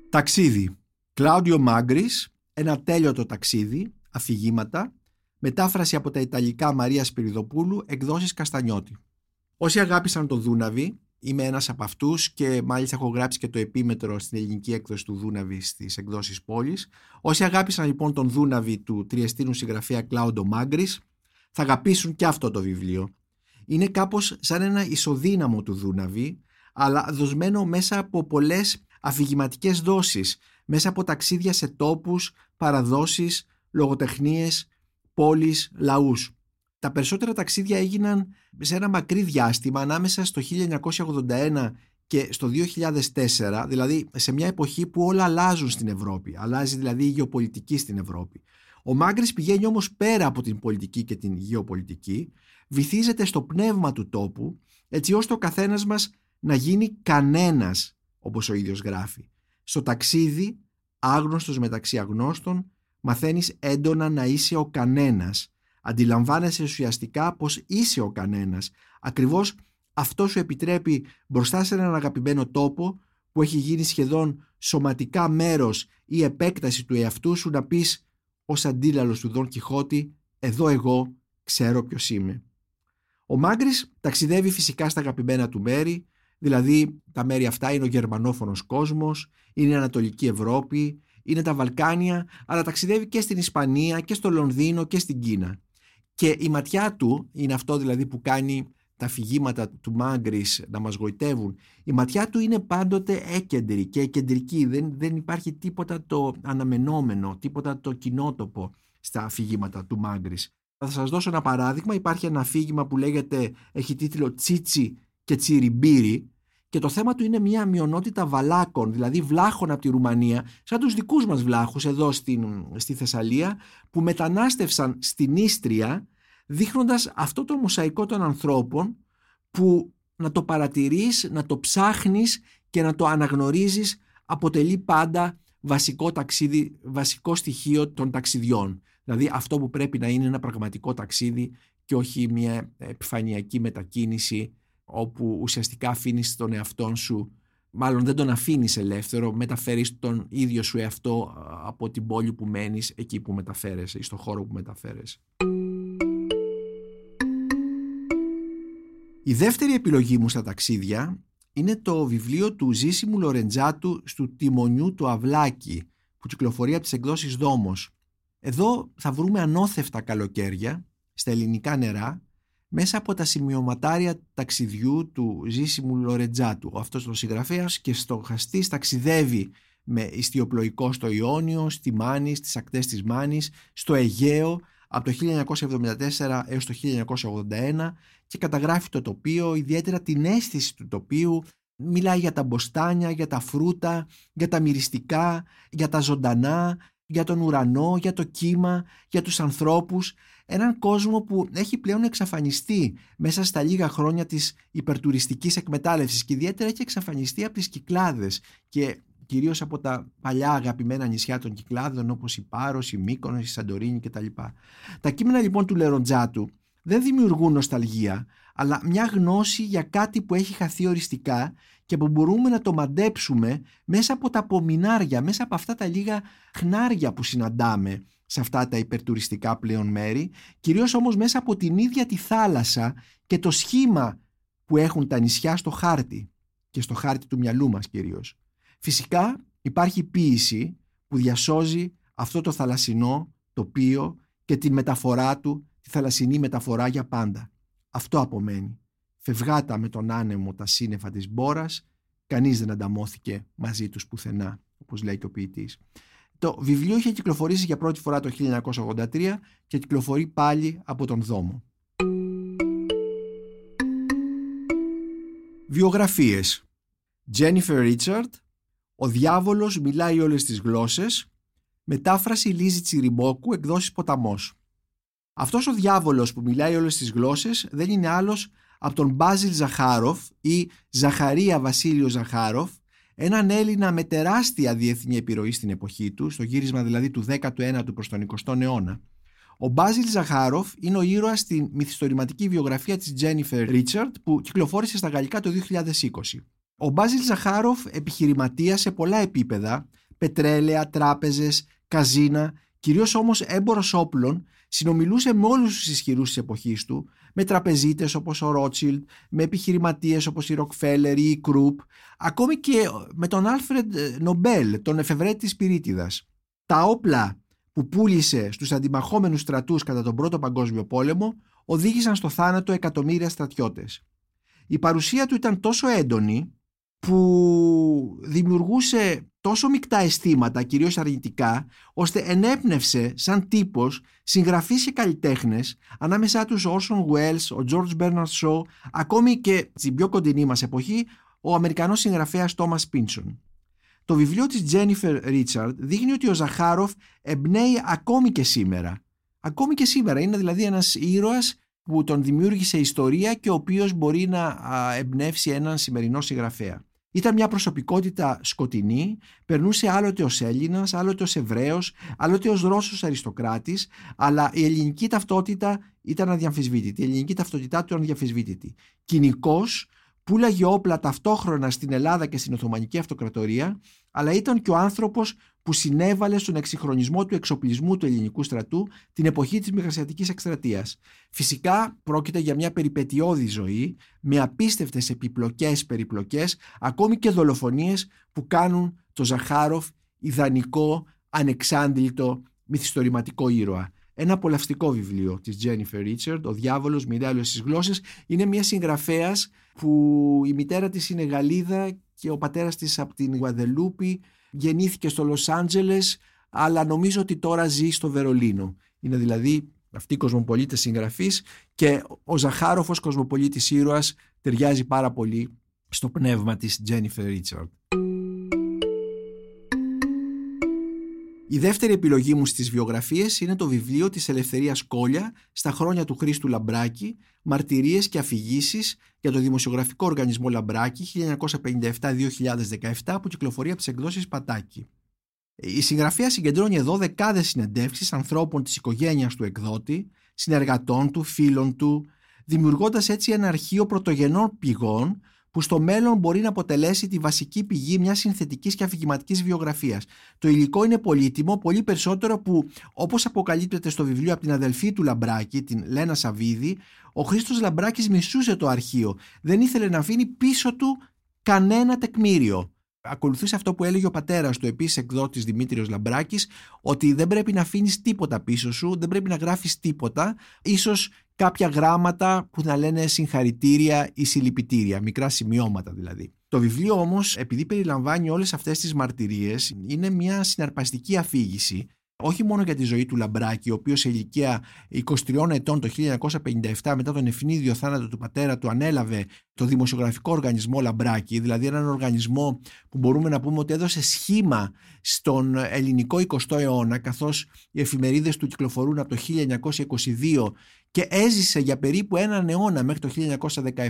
Ταξίδι. Κλάουδιο Μάγκρης, ένα τέλειωτο ταξίδι, αφηγήματα, μετάφραση από τα Ιταλικά Μαρία Σπυριδοπούλου, εκδόσεις Καστανιώτη. Όσοι αγάπησαν το Δούναβι, είμαι ένας από αυτούς και μάλιστα έχω γράψει και το επίμετρο στην ελληνική έκδοση του Δούναβι στις εκδόσεις πόλης. Όσοι αγάπησαν λοιπόν τον Δούναβι του τριεστίνου συγγραφέα Κλάουντο Μάγκρης, θα αγαπήσουν και αυτό το βιβλίο. Είναι κάπως σαν ένα ισοδύναμο του Δούναβι, αλλά δοσμένο μέσα από πολλές αφηγηματικές δόσεις, μέσα από ταξίδια σε τόπους, παραδόσεις, λογοτεχνίες, πόλεις, λαούς. Τα περισσότερα ταξίδια έγιναν σε ένα μακρύ διάστημα ανάμεσα στο 1981 και στο 2004, δηλαδή σε μια εποχή που όλα αλλάζουν στην Ευρώπη. Αλλάζει δηλαδή η γεωπολιτική στην Ευρώπη. Ο Μάγκρης πηγαίνει όμως πέρα από την πολιτική και την γεωπολιτική, βυθίζεται στο πνεύμα του τόπου, έτσι ώστε ο καθένας μας να γίνει κανένας, όπως ο ίδιος γράφει. Στο ταξίδι, άγνωστος μεταξύ αγνώστων, μαθαίνεις έντονα να είσαι ο κανένας. Αντιλαμβάνεσαι ουσιαστικά πως είσαι ο κανένας. Ακριβώς αυτό σου επιτρέπει μπροστά σε έναν αγαπημένο τόπο που έχει γίνει σχεδόν σωματικά μέρος ή επέκταση του εαυτού σου να πεις ως αντίλαλος του Δον Κιχώτη «Εδώ εγώ ξέρω ποιος είμαι». Ο Μάγκρης ταξιδεύει φυσικά στα αγαπημένα του μέρη, Δηλαδή τα μέρη αυτά είναι ο γερμανόφωνος κόσμος, είναι η Ανατολική Ευρώπη, είναι τα Βαλκάνια, αλλά ταξιδεύει και στην Ισπανία και στο Λονδίνο και στην Κίνα. Και η ματιά του, είναι αυτό δηλαδή που κάνει τα αφηγήματα του Μάγκρης να μας γοητεύουν, η ματιά του είναι πάντοτε έκεντρη και κεντρική, δεν, δεν υπάρχει τίποτα το αναμενόμενο, τίποτα το κοινότοπο στα αφηγήματα του Μάγκρης. Θα σας δώσω ένα παράδειγμα, υπάρχει ένα αφήγημα που λέγεται, έχει τίτλο «Τσίτσι και Τσιριμπύρι και το θέμα του είναι μια μειονότητα βαλάκων, δηλαδή βλάχων από τη Ρουμανία, σαν τους δικούς μας βλάχους εδώ στην, στη Θεσσαλία, που μετανάστευσαν στην Ίστρια, δείχνοντας αυτό το μοσαϊκό των ανθρώπων που να το παρατηρείς, να το ψάχνεις και να το αναγνωρίζεις αποτελεί πάντα βασικό, ταξίδι, βασικό στοιχείο των ταξιδιών. Δηλαδή αυτό που πρέπει να είναι ένα πραγματικό ταξίδι και όχι μια επιφανειακή μετακίνηση όπου ουσιαστικά αφήνεις τον εαυτό σου μάλλον δεν τον αφήνεις ελεύθερο, μεταφέρεις τον ίδιο σου εαυτό από την πόλη που μένεις εκεί που μεταφέρεσαι ή στο χώρο που μεταφέρεσαι. Η δεύτερη επιλογή μου στα ταξίδια είναι το βιβλίο του Ζήσιμου Λορεντζάτου «Στου τιμονιού του Αυλάκη» που κυκλοφορεί από τις εκδόσεις Δόμος. Εδώ θα βρούμε ανώθευτα καλοκαίρια στα ελληνικά νερά μέσα από τα σημειωματάρια ταξιδιού του Ζήσιμου Λορετζάτου. Αυτός ο συγγραφέας και στο χαστής ταξιδεύει με ιστιοπλοϊκό στο Ιόνιο, στη Μάνη, στις ακτές της Μάνης, στο Αιγαίο από το 1974 έως το 1981 και καταγράφει το τοπίο, ιδιαίτερα την αίσθηση του τοπίου, Μιλάει για τα μποστάνια, για τα φρούτα, για τα μυριστικά, για τα ζωντανά, για τον ουρανό, για το κύμα, για τους ανθρώπους. Έναν κόσμο που έχει πλέον εξαφανιστεί μέσα στα λίγα χρόνια της υπερτουριστικής εκμετάλλευσης και ιδιαίτερα έχει εξαφανιστεί από τις Κυκλάδες και κυρίως από τα παλιά αγαπημένα νησιά των Κυκλάδων όπως η Πάρος, η Μύκονος, η Σαντορίνη κτλ. Τα κείμενα λοιπόν του Λεροντζάτου δεν δημιουργούν νοσταλγία, αλλά μια γνώση για κάτι που έχει χαθεί οριστικά και που μπορούμε να το μαντέψουμε μέσα από τα απομεινάρια, μέσα από αυτά τα λίγα χνάρια που συναντάμε σε αυτά τα υπερτουριστικά πλέον μέρη, κυρίως όμως μέσα από την ίδια τη θάλασσα και το σχήμα που έχουν τα νησιά στο χάρτη και στο χάρτη του μυαλού μας κυρίως. Φυσικά υπάρχει ποίηση που διασώζει αυτό το θαλασσινό τοπίο και τη μεταφορά του, τη θαλασσινή μεταφορά για πάντα. Αυτό απομένει. Φευγάτα με τον άνεμο τα σύννεφα της μπόρας, κανείς δεν ανταμώθηκε μαζί τους πουθενά, όπως λέει και ο ποιητής. Το βιβλίο είχε κυκλοφορήσει για πρώτη φορά το 1983 και κυκλοφορεί πάλι από τον Δόμο. Βιογραφίες Jennifer Richard «Ο διάβολος μιλάει όλες τις γλώσσες» μετάφραση Λίζη Τσιριμπόκου εκδόσεις Ποταμός. Αυτός ο διάβολος που μιλάει όλες τις γλώσσες δεν είναι άλλος από τον Μπάζιλ Ζαχάροφ ή Ζαχαρία Βασίλειο Ζαχάροφ, έναν Έλληνα με τεράστια διεθνή επιρροή στην εποχή του, στο γύρισμα δηλαδή του 19ου προς τον 20ο αιώνα. Ο Μπάζιλ Ζαχάροφ είναι ο ήρωας στην μυθιστορηματική βιογραφία της Τζένιφερ Ρίτσαρντ που κυκλοφόρησε στα γαλλικά το 2020. Ο Μπάζιλ Ζαχάροφ επιχειρηματία σε πολλά επίπεδα, πετρέλαια, τράπεζες, καζίνα, κυρίως όμως έμπορος όπλων, συνομιλούσε με όλους τους ισχυρούς της εποχής του, με τραπεζίτες όπως ο Ρότσιλντ, με επιχειρηματίες όπως η Ροκφέλερ ή η Κρουπ, ακόμη και με τον Άλφρεντ Νομπέλ, τον εφευρέτη της Πυρίτιδας. Τα όπλα που πούλησε στους αντιμαχόμενους στρατούς κατά τον Πρώτο Παγκόσμιο Πόλεμο οδήγησαν στο θάνατο εκατομμύρια στρατιώτες. Η παρουσία του ήταν τόσο έντονη που δημιουργούσε τόσο μεικτά αισθήματα, κυρίως αρνητικά, ώστε ενέπνευσε σαν τύπος συγγραφείς και καλλιτέχνες, ανάμεσά τους ο Orson Welles, ο George Bernard Shaw, ακόμη και στην πιο κοντινή μας εποχή, ο Αμερικανός συγγραφέας Thomas Pynchon. Το βιβλίο της Jennifer Richard δείχνει ότι ο Ζαχάροφ εμπνέει ακόμη και σήμερα. Ακόμη και σήμερα. Είναι δηλαδή ένας ήρωας που τον δημιούργησε ιστορία και ο οποίος μπορεί να εμπνεύσει έναν σημερινό συγγραφέα. Ήταν μια προσωπικότητα σκοτεινή, περνούσε άλλοτε ως Έλληνας, άλλοτε ως Εβραίος, άλλοτε ως Ρώσος αριστοκράτης, αλλά η ελληνική ταυτότητα ήταν αδιαμφισβήτητη. Η ελληνική ταυτότητά του ήταν αδιαμφισβήτητη. Κοινικός, πουλάγε όπλα ταυτόχρονα στην Ελλάδα και στην Οθωμανική Αυτοκρατορία, αλλά ήταν και ο άνθρωπος που συνέβαλε στον εξυγχρονισμό του εξοπλισμού του ελληνικού στρατού την εποχή της Μικρασιατικής Εκστρατείας. Φυσικά πρόκειται για μια περιπετειώδη ζωή με απίστευτες επιπλοκές περιπλοκές ακόμη και δολοφονίες που κάνουν το Ζαχάροφ ιδανικό, ανεξάντλητο, μυθιστορηματικό ήρωα. Ένα απολαυστικό βιβλίο της Jennifer Richard, «Ο διάβολος μοιράει στις γλώσσες», είναι μια συγγραφέας που η μητέρα της είναι Γαλλίδα και ο πατέρας της από την Γουαδελούπη γεννήθηκε στο Λος Άντζελες αλλά νομίζω ότι τώρα ζει στο Βερολίνο. Είναι δηλαδή αυτή η κοσμοπολίτη συγγραφής και ο Ζαχάροφος κοσμοπολίτης ήρωας ταιριάζει πάρα πολύ στο πνεύμα της Τζένιφερ Ρίτσαρντ. Η δεύτερη επιλογή μου στις βιογραφίες είναι το βιβλίο της Ελευθερίας Κόλια στα χρόνια του Χρήστου Λαμπράκη, μαρτυρίες και αφηγήσεις για το δημοσιογραφικό οργανισμό Λαμπράκη 1957-2017 που κυκλοφορεί από τις εκδόσεις Πατάκη. Η συγγραφέα συγκεντρώνει εδώ δεκάδες συνεντεύξεις ανθρώπων της οικογένειας του εκδότη, συνεργατών του, φίλων του, δημιουργώντας έτσι ένα αρχείο πρωτογενών πηγών που στο μέλλον μπορεί να αποτελέσει τη βασική πηγή μιας συνθετικής και αφηγηματικής βιογραφίας. Το υλικό είναι πολύτιμο, πολύ περισσότερο που, όπως αποκαλύπτεται στο βιβλίο από την αδελφή του Λαμπράκη, την Λένα Σαβίδη, ο Χρήστος Λαμπράκης μισούσε το αρχείο. Δεν ήθελε να αφήνει πίσω του κανένα τεκμήριο. Ακολουθούσε αυτό που έλεγε ο πατέρας του, επίσης εκδότης Δημήτριος Λαμπράκης, ότι δεν πρέπει να αφήνεις τίποτα πίσω σου, δεν πρέπει να γράφεις τίποτα. Ίσως κάποια γράμματα που να λένε συγχαρητήρια ή συλληπιτήρια, μικρά σημειώματα δηλαδή. Το βιβλίο όμως, επειδή περιλαμβάνει όλες αυτές τις μαρτυρίες, είναι μια συναρπαστική αφήγηση όχι μόνο για τη ζωή του Λαμπράκη, ο οποίος σε ηλικία 23 ετών το 1957 μετά τον ευνίδιο θάνατο του πατέρα του ανέλαβε το δημοσιογραφικό οργανισμό Λαμπράκη, δηλαδή έναν οργανισμό που μπορούμε να πούμε ότι έδωσε σχήμα στον ελληνικό 20ο αιώνα, καθώς οι εφημερίδες του κυκλοφορούν από το 1922 και έζησε για περίπου έναν αιώνα μέχρι το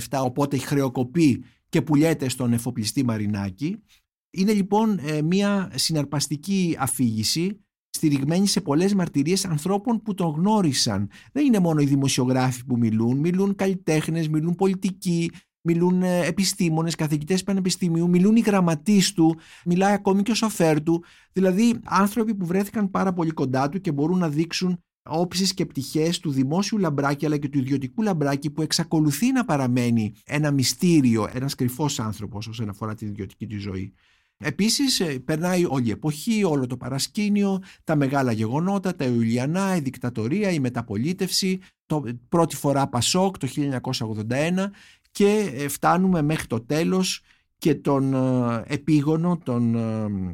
1917, οπότε χρεοκοπεί και πουλιέται στον εφοπλιστή Μαρινάκη. Είναι λοιπόν ε, μια συναρπαστική αφήγηση στηριγμένη σε πολλές μαρτυρίες ανθρώπων που τον γνώρισαν. Δεν είναι μόνο οι δημοσιογράφοι που μιλούν, μιλούν καλλιτέχνες, μιλούν πολιτικοί, μιλούν ε, επιστήμονες, καθηγητές πανεπιστημίου, μιλούν οι γραμματείς του, μιλάει ακόμη και ο σοφέρ του. Δηλαδή άνθρωποι που βρέθηκαν πάρα πολύ κοντά του και μπορούν να δείξουν όψεις και πτυχές του δημόσιου λαμπράκι αλλά και του ιδιωτικού λαμπράκι που εξακολουθεί να παραμένει ένα μυστήριο, ένας κρυφός άνθρωπος όσον αφορά την ιδιωτική του ζωή. Επίσης ε, περνάει όλη η εποχή, όλο το παρασκήνιο, τα μεγάλα γεγονότα, τα Ιουλιανά, η δικτατορία, η μεταπολίτευση, το πρώτη φορά Πασόκ το 1981 και ε, φτάνουμε μέχρι το τέλος και τον ε, επίγονο, τον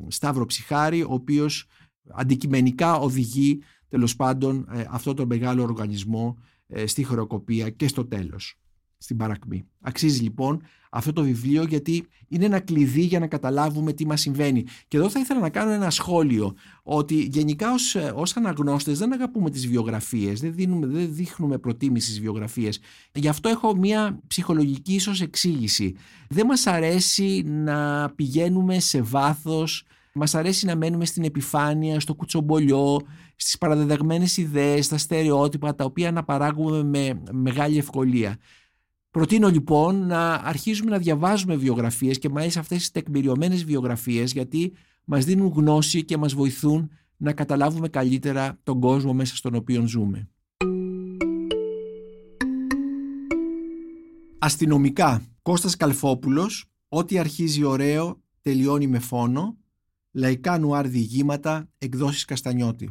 Σταύρο Ψυχάρη, ο οποίος αντικειμενικά οδηγεί τέλος πάντων αυτό το μεγάλο οργανισμό στη χωροκοπία και στο τέλος στην παρακμή. Αξίζει λοιπόν αυτό το βιβλίο γιατί είναι ένα κλειδί για να καταλάβουμε τι μας συμβαίνει. Και εδώ θα ήθελα να κάνω ένα σχόλιο ότι γενικά ως, ως αναγνώστες δεν αγαπούμε τις βιογραφίες, δεν, δίνουμε, δεν δείχνουμε προτίμηση στις βιογραφίες. Γι' αυτό έχω μια ψυχολογική ίσως εξήγηση. Δεν μας αρέσει να πηγαίνουμε σε βάθος μας αρέσει να μένουμε στην επιφάνεια, στο κουτσομπολιό, στις παραδεδεγμένες ιδέες, στα στερεότυπα, τα οποία αναπαράγουμε με μεγάλη ευκολία. Προτείνω λοιπόν να αρχίσουμε να διαβάζουμε βιογραφίες και μάλιστα αυτές τις τεκμηριωμένες βιογραφίες γιατί μας δίνουν γνώση και μας βοηθούν να καταλάβουμε καλύτερα τον κόσμο μέσα στον οποίο ζούμε. Αστυνομικά, Κώστας Καλφόπουλος, ό,τι αρχίζει ωραίο τελειώνει με φόνο, λαϊκά νουάρ διηγήματα, εκδόσεις Καστανιώτη.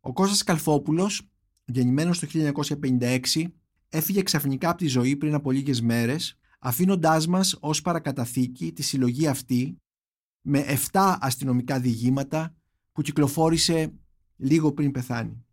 Ο Κώστας Καλφόπουλος, γεννημένος το 1956, έφυγε ξαφνικά από τη ζωή πριν από λίγες μέρες, αφήνοντάς μας ως παρακαταθήκη τη συλλογή αυτή με 7 αστυνομικά διηγήματα που κυκλοφόρησε λίγο πριν πεθάνει.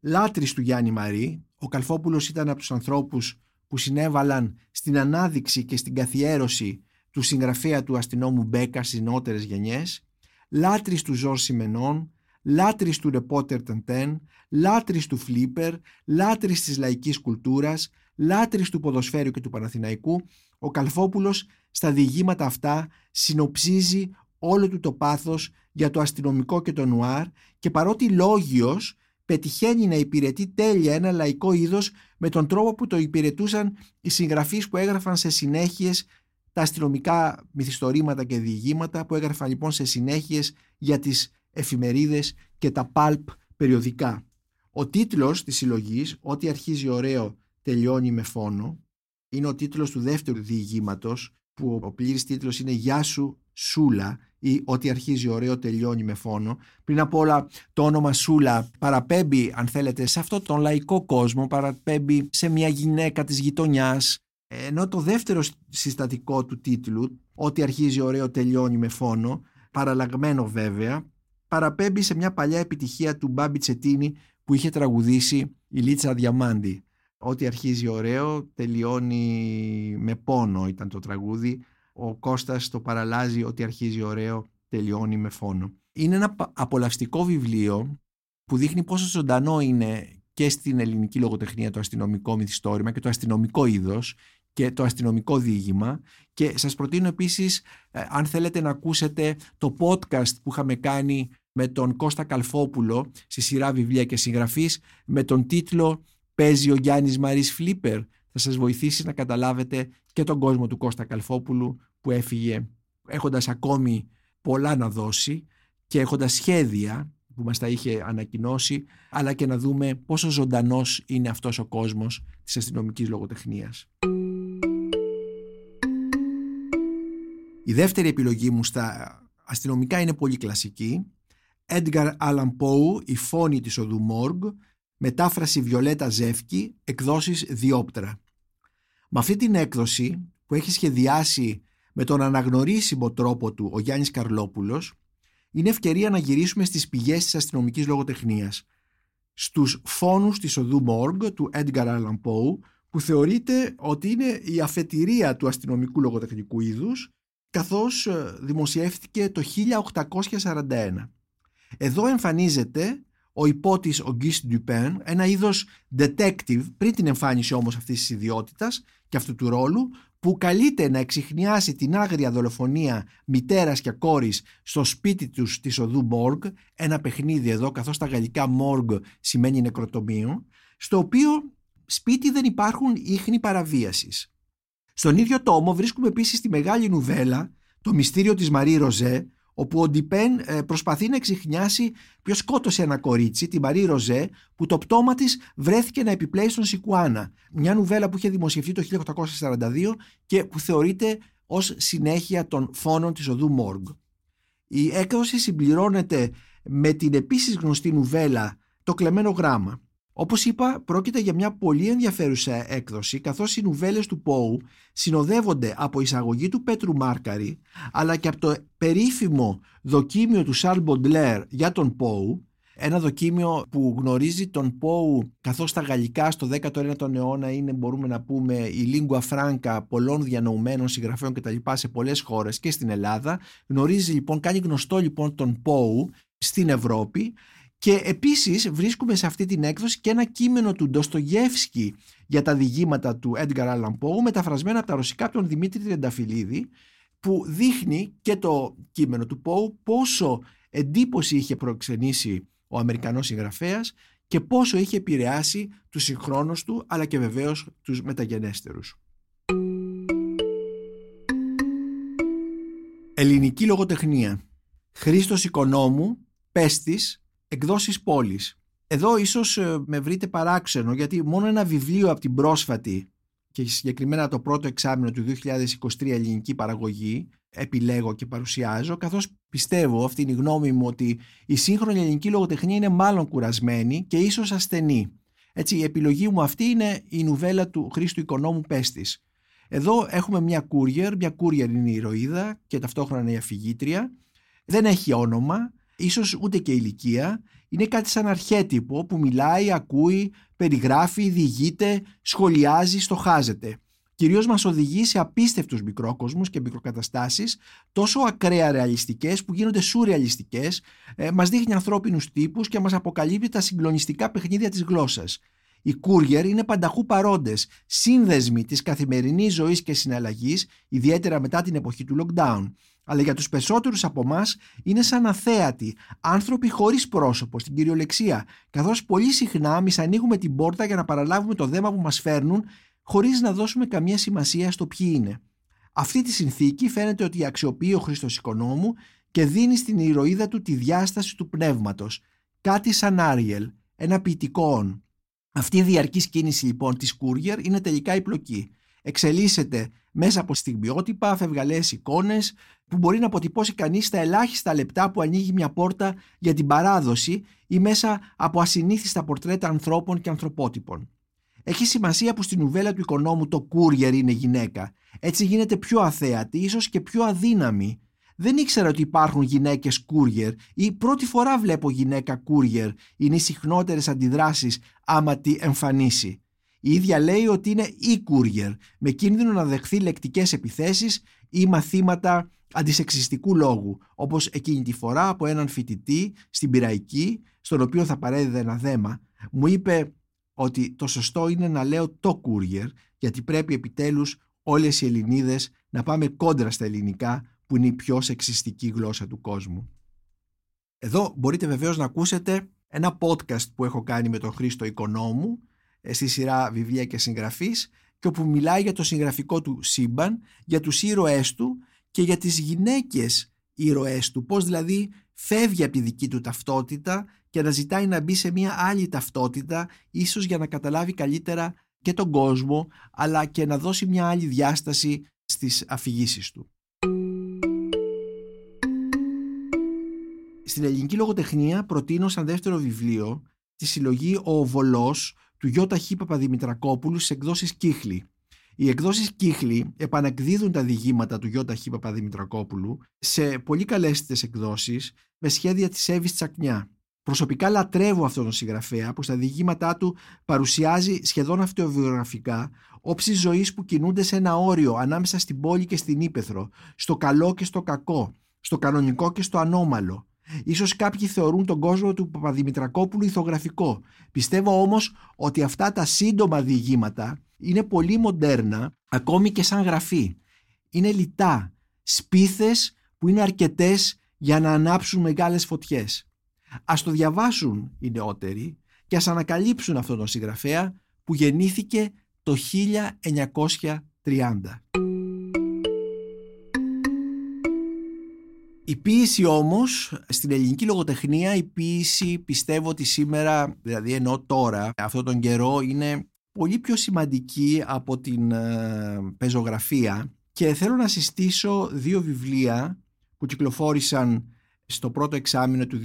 Λάτρης του Γιάννη Μαρή, ο Καλφόπουλος ήταν από τους ανθρώπους που συνέβαλαν στην ανάδειξη και στην καθιέρωση του συγγραφέα του αστυνόμου Μπέκα στις νεότερες γενιές, λάτρης του Ζορ Σιμενών, λάτρης του ρεπότερ Τεντέν, λάτρης του φλίπερ, λάτρης της λαϊκής κουλτούρας, λάτρης του ποδοσφαίριου και του Παναθηναϊκού, ο Καλφόπουλος στα διηγήματα αυτά συνοψίζει όλο του το πάθος για το αστυνομικό και το νουάρ και παρότι λόγιος πετυχαίνει να υπηρετεί τέλεια ένα λαϊκό είδος με τον τρόπο που το υπηρετούσαν οι συγγραφείς που έγραφαν σε συνέχειες τα αστυνομικά μυθιστορήματα και διηγήματα που έγραφαν λοιπόν σε συνέχειες για τις εφημερίδες και τα pulp περιοδικά. Ο τίτλος της συλλογής «Ό,τι αρχίζει ωραίο τελειώνει με φόνο» είναι ο τίτλος του δεύτερου διηγήματος που ο πλήρης τίτλος είναι «Γεια σου Σούλα» ή «Ό,τι αρχίζει ωραίο τελειώνει με φόνο». Πριν απ' όλα το όνομα Σούλα παραπέμπει αν θέλετε σε αυτό τον λαϊκό κόσμο, παραπέμπει σε μια γυναίκα της γειτονιάς ενώ το δεύτερο συστατικό του τίτλου «Ό,τι αρχίζει ωραίο τελειώνει με φόνο» παραλλαγμένο βέβαια παραπέμπει σε μια παλιά επιτυχία του Μπάμπι Τσετίνη που είχε τραγουδήσει η Λίτσα Διαμάντη. Ό,τι αρχίζει ωραίο τελειώνει με πόνο ήταν το τραγούδι. Ο Κώστας το παραλάζει ότι αρχίζει ωραίο τελειώνει με φόνο. Είναι ένα απολαυστικό βιβλίο που δείχνει πόσο ζωντανό είναι και στην ελληνική λογοτεχνία το αστυνομικό μυθιστόρημα και το αστυνομικό είδος και το αστυνομικό διήγημα και σας προτείνω επίσης ε, αν θέλετε να ακούσετε το podcast που είχαμε κάνει με τον Κώστα Καλφόπουλο στη σειρά βιβλία και συγγραφής με τον τίτλο «Παίζει ο Γιάννης Μαρίς Φλίπερ» θα σας βοηθήσει να καταλάβετε και τον κόσμο του Κώστα Καλφόπουλου που έφυγε έχοντας ακόμη πολλά να δώσει και έχοντας σχέδια που μας τα είχε ανακοινώσει αλλά και να δούμε πόσο ζωντανός είναι αυτός ο κόσμος της αστυνομικής λογοτεχνίας. Η δεύτερη επιλογή μου στα αστυνομικά είναι πολύ κλασική. Edgar Allan Poe, «Η φόνη της οδού Μόργ», μετάφραση Βιολέτα Ζεύκη, εκδόσεις Διόπτρα. Με αυτή την έκδοση που έχει σχεδιάσει με τον αναγνωρίσιμο τρόπο του ο Γιάννης Καρλόπουλος, είναι ευκαιρία να γυρίσουμε στις πηγές της αστυνομικής λογοτεχνίας. Στους φόνους της οδού Μόργκ του Edgar Allan Poe που θεωρείται ότι είναι η αφετηρία του αστυνομικού λογοτεχνικού είδους καθώς ε, δημοσιεύτηκε το 1841. Εδώ εμφανίζεται ο υπότης ο Γκίστ Ντουπέν, ένα είδος detective πριν την εμφάνιση όμως αυτής της ιδιότητας και αυτού του ρόλου που καλείται να εξηχνιάσει την άγρια δολοφονία μητέρας και κόρης στο σπίτι τους της οδού Μόργκ, ένα παιχνίδι εδώ καθώς τα γαλλικά Μόργκ σημαίνει νεκροτομείο, στο οποίο σπίτι δεν υπάρχουν ίχνη παραβίασης. Στον ίδιο τόμο βρίσκουμε επίσης τη μεγάλη νουβέλα «Το μυστήριο της Μαρή Ροζέ», όπου ο Ντιπέν ε, προσπαθεί να εξηχνιάσει ποιος σκότωσε ένα κορίτσι, τη Μαρή Ροζέ, που το πτώμα της βρέθηκε να επιπλέει στον Σικουάνα. Μια νουβέλα που είχε δημοσιευτεί το 1842 και που θεωρείται ως συνέχεια των φόνων της οδού Μόργκ. Η έκδοση συμπληρώνεται με την επίσης γνωστή νουβέλα «Το κλεμμένο γράμμα», όπως είπα, πρόκειται για μια πολύ ενδιαφέρουσα έκδοση, καθώς οι νουβέλες του Πόου συνοδεύονται από εισαγωγή του Πέτρου Μάρκαρη, αλλά και από το περίφημο δοκίμιο του Σαρλ Μποντλέρ για τον Πόου, ένα δοκίμιο που γνωρίζει τον Πόου καθώς τα γαλλικά στο 19ο αιώνα είναι μπορούμε να πούμε η lingua franca πολλών διανοουμένων συγγραφέων κτλ. σε πολλές χώρες και στην Ελλάδα. Γνωρίζει λοιπόν, κάνει γνωστό λοιπόν τον Πόου στην Ευρώπη και επίσης βρίσκουμε σε αυτή την έκδοση και ένα κείμενο του Ντοστογεύσκη για τα διηγήματα του Edgar Allan Poe μεταφρασμένα από τα ρωσικά από τον Δημήτρη Τριανταφυλλίδη που δείχνει και το κείμενο του Poe πόσο εντύπωση είχε προξενήσει ο Αμερικανός συγγραφέας και πόσο είχε επηρεάσει τους συγχρόνους του αλλά και βεβαίως τους μεταγενέστερους. Ελληνική λογοτεχνία Χρήστος Οικονόμου, Πέστης, εκδόσεις πόλης. Εδώ ίσως ε, με βρείτε παράξενο γιατί μόνο ένα βιβλίο από την πρόσφατη και συγκεκριμένα το πρώτο εξάμεινο του 2023 ελληνική παραγωγή επιλέγω και παρουσιάζω καθώς πιστεύω, αυτή είναι η γνώμη μου, ότι η σύγχρονη ελληνική λογοτεχνία είναι μάλλον κουρασμένη και ίσως ασθενή. Έτσι, η επιλογή μου αυτή είναι η νουβέλα του Χρήστου Οικονόμου Πέστης. Εδώ έχουμε μια κούριερ, μια κούριερ είναι η ηρωίδα και ταυτόχρονα η αφηγήτρια. Δεν έχει όνομα, ίσως ούτε και ηλικία, είναι κάτι σαν αρχέτυπο που μιλάει, ακούει, περιγράφει, διηγείται, σχολιάζει, στοχάζεται. Κυρίως μας οδηγεί σε απίστευτους μικρόκοσμους και μικροκαταστάσεις τόσο ακραία ρεαλιστικές που γίνονται σουρεαλιστικές, ε, μας δείχνει ανθρώπινους τύπους και μας αποκαλύπτει τα συγκλονιστικά παιχνίδια της γλώσσας. Οι courier είναι πανταχού παρόντες, σύνδεσμοι της καθημερινής ζωής και συναλλαγής, ιδιαίτερα μετά την εποχή του lockdown αλλά για τους περισσότερους από εμά είναι σαν αθέατοι, άνθρωποι χωρίς πρόσωπο στην κυριολεξία, καθώς πολύ συχνά εμείς ανοίγουμε την πόρτα για να παραλάβουμε το δέμα που μας φέρνουν χωρίς να δώσουμε καμία σημασία στο ποιοι είναι. Αυτή τη συνθήκη φαίνεται ότι αξιοποιεί ο Χρήστος Οικονόμου και δίνει στην ηρωίδα του τη διάσταση του πνεύματος, κάτι σαν Άριελ, ένα ποιητικό όν. Αυτή η διαρκής κίνηση λοιπόν της Courier είναι τελικά η πλοκή. Εξελίσσεται μέσα από στιγμιότυπα, φευγαλές εικόνες που μπορεί να αποτυπώσει κανείς τα ελάχιστα λεπτά που ανοίγει μια πόρτα για την παράδοση ή μέσα από ασυνήθιστα πορτρέτα ανθρώπων και ανθρωπότυπων. Έχει σημασία που στην νουβέλα του οικονόμου το courier είναι γυναίκα. Έτσι γίνεται πιο αθέατη, ίσως και πιο αδύναμη. Δεν ήξερα ότι υπάρχουν γυναίκες courier ή πρώτη φορά βλέπω γυναίκα courier. Είναι οι συχνότερες αντιδράσεις άμα τη εμφανίσει. Η ίδια λέει ότι είναι e-courier με κίνδυνο να δεχθεί λεκτικές επιθέσεις ή μαθήματα αντισεξιστικού λόγου όπως εκείνη τη φορά από έναν φοιτητή στην Πυραϊκή στον οποίο θα παρέδιδε ένα δέμα μου είπε ότι το σωστό είναι να λέω το courier γιατί πρέπει επιτέλους όλες οι Ελληνίδες να πάμε κόντρα στα ελληνικά που είναι η πιο σεξιστική γλώσσα του κόσμου. Εδώ μπορείτε βεβαίως να ακούσετε ένα podcast που έχω κάνει με τον Χρήστο Οικονόμου ε, στη σειρά βιβλία και συγγραφής και όπου μιλάει για το συγγραφικό του σύμπαν, για τους ήρωές του και για τις γυναίκες ήρωές του, πώς δηλαδή φεύγει από τη δική του ταυτότητα και να ζητάει να μπει σε μια άλλη ταυτότητα, ίσως για να καταλάβει καλύτερα και τον κόσμο, αλλά και να δώσει μια άλλη διάσταση στις αφηγήσεις του. Στην ελληνική λογοτεχνία προτείνω σαν δεύτερο βιβλίο τη συλλογή «Ο Βολός» του Γιώτα Χ. Παπαδημητρακόπουλου σε εκδόσεις Κύχλη. Οι εκδόσεις Κύχλη επανακδίδουν τα διηγήματα του Γιώτα Χ. Παπαδημητρακόπουλου σε πολύ καλέσθητες εκδόσεις με σχέδια της Εύης Τσακνιά. Προσωπικά λατρεύω αυτόν τον συγγραφέα που στα διηγήματά του παρουσιάζει σχεδόν αυτοβιογραφικά όψεις ζωής που κινούνται σε ένα όριο ανάμεσα στην πόλη και στην ύπεθρο, στο καλό και στο κακό, στο κανονικό και στο ανώμαλο. Ίσως κάποιοι θεωρούν τον κόσμο του Παπαδημητρακόπουλου ηθογραφικό. Πιστεύω όμως ότι αυτά τα σύντομα διηγήματα είναι πολύ μοντέρνα, ακόμη και σαν γραφή. Είναι λιτά, σπίθες που είναι αρκετές για να ανάψουν μεγάλες φωτιές. Ας το διαβάσουν οι νεότεροι και ας ανακαλύψουν αυτόν τον συγγραφέα που γεννήθηκε το 1930. Η ποίηση όμως, στην ελληνική λογοτεχνία η ποίηση πιστεύω ότι σήμερα, δηλαδή ενώ τώρα, αυτόν τον καιρό είναι πολύ πιο σημαντική από την ε, πεζογραφία και θέλω να συστήσω δύο βιβλία που κυκλοφόρησαν στο πρώτο εξάμεινο του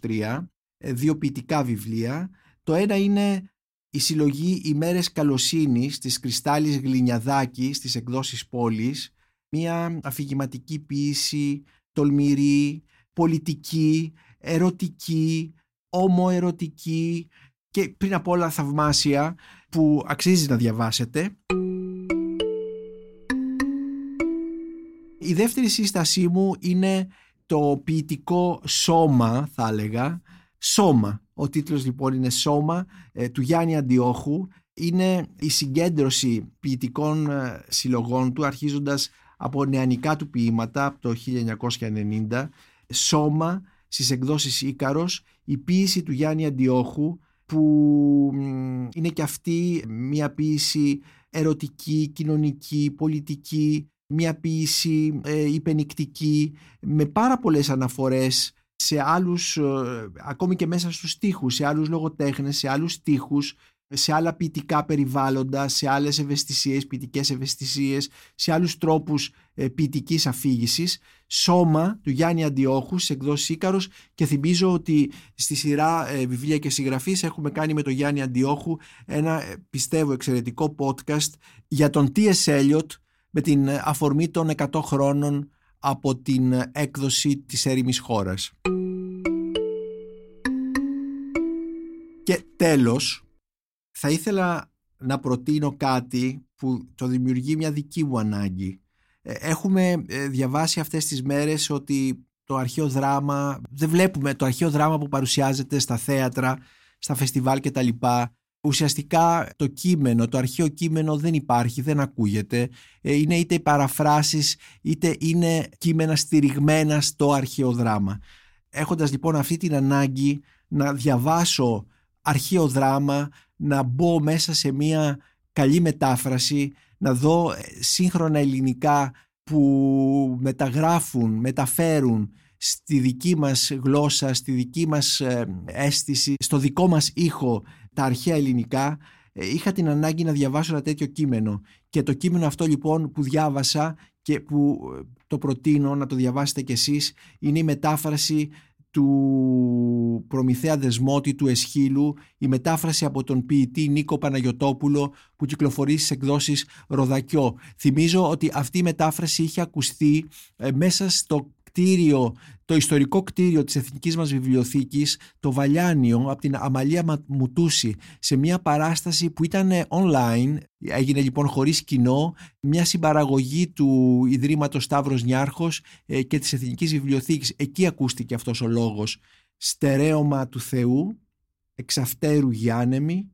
2023, ε, δύο ποιητικά βιβλία. Το ένα είναι η συλλογή «Ημέρες καλοσύνης» της Κρυστάλλης Γλινιαδάκης στις εκδόσεις πόλης, μια αφηγηματική ποίηση τολμηρή, πολιτική, ερωτική, ομοερωτική και πριν απ' όλα θαυμάσια που αξίζει να διαβάσετε. Η δεύτερη σύστασή μου είναι το ποιητικό σώμα θα έλεγα. Σώμα. Ο τίτλος λοιπόν είναι Σώμα ε, του Γιάννη Αντιόχου. Είναι η συγκέντρωση ποιητικών ε, συλλογών του αρχίζοντας από νεανικά του ποίηματα από το 1990 «Σώμα» στις εκδόσεις Ίκαρος η ποίηση του Γιάννη Αντιόχου που είναι και αυτή μια ποίηση ερωτική, κοινωνική, πολιτική μια ποίηση ε, υπενικτική με πάρα πολλές αναφορές σε άλλους, ε, ακόμη και μέσα στους στίχους, σε άλλους λογοτέχνες, σε άλλους στίχους σε άλλα ποιητικά περιβάλλοντα, σε άλλες ευαισθησίες, ποιητικές ευαισθησίες, σε άλλους τρόπους ε, ποιητικής αφήγησης. Σώμα του Γιάννη Αντιόχους σε εκδόσεις Ίκαρος και θυμίζω ότι στη σειρά ε, βιβλία και συγγραφής έχουμε κάνει με τον Γιάννη Αντιόχου ένα ε, πιστεύω εξαιρετικό podcast για τον T.S. Eliot με την αφορμή των 100 χρόνων από την έκδοση της έρημης χώρας. Και τέλος, θα ήθελα να προτείνω κάτι που το δημιουργεί μια δική μου ανάγκη. Ε, έχουμε ε, διαβάσει αυτές τις μέρες ότι το αρχαίο δράμα, δεν βλέπουμε το αρχαίο δράμα που παρουσιάζεται στα θέατρα, στα φεστιβάλ και τα λοιπά. Ουσιαστικά το κείμενο, το αρχαίο κείμενο δεν υπάρχει, δεν ακούγεται. Ε, είναι είτε οι παραφράσεις είτε είναι κείμενα στηριγμένα στο αρχαίο δράμα. Έχοντας λοιπόν αυτή την ανάγκη να διαβάσω αρχαίο δράμα, να μπω μέσα σε μια καλή μετάφραση, να δω ε, σύγχρονα ελληνικά που μεταγράφουν, μεταφέρουν στη δική μας γλώσσα, στη δική μας ε, αίσθηση, στο δικό μας ήχο τα αρχαία ελληνικά, ε, είχα την ανάγκη να διαβάσω ένα τέτοιο κείμενο. Και το κείμενο αυτό λοιπόν που διάβασα και που το προτείνω να το διαβάσετε κι εσείς είναι η μετάφραση του Προμηθέα Δεσμότη του Εσχύλου, η μετάφραση από τον ποιητή Νίκο Παναγιωτόπουλο που κυκλοφορεί στις εκδόσεις Ροδακιό. Θυμίζω ότι αυτή η μετάφραση είχε ακουστεί ε, μέσα στο κτίριο, το ιστορικό κτίριο της Εθνικής μας Βιβλιοθήκης, το Βαλιάνιο, από την Αμαλία Μουτούση, σε μια παράσταση που ήταν online, έγινε λοιπόν χωρίς κοινό, μια συμπαραγωγή του Ιδρύματος Σταύρος Νιάρχος ε, και της Εθνικής Βιβλιοθήκης. Εκεί ακούστηκε αυτός ο λόγος. Στερέωμα του Θεού, εξαυτέρου Γιάννεμι,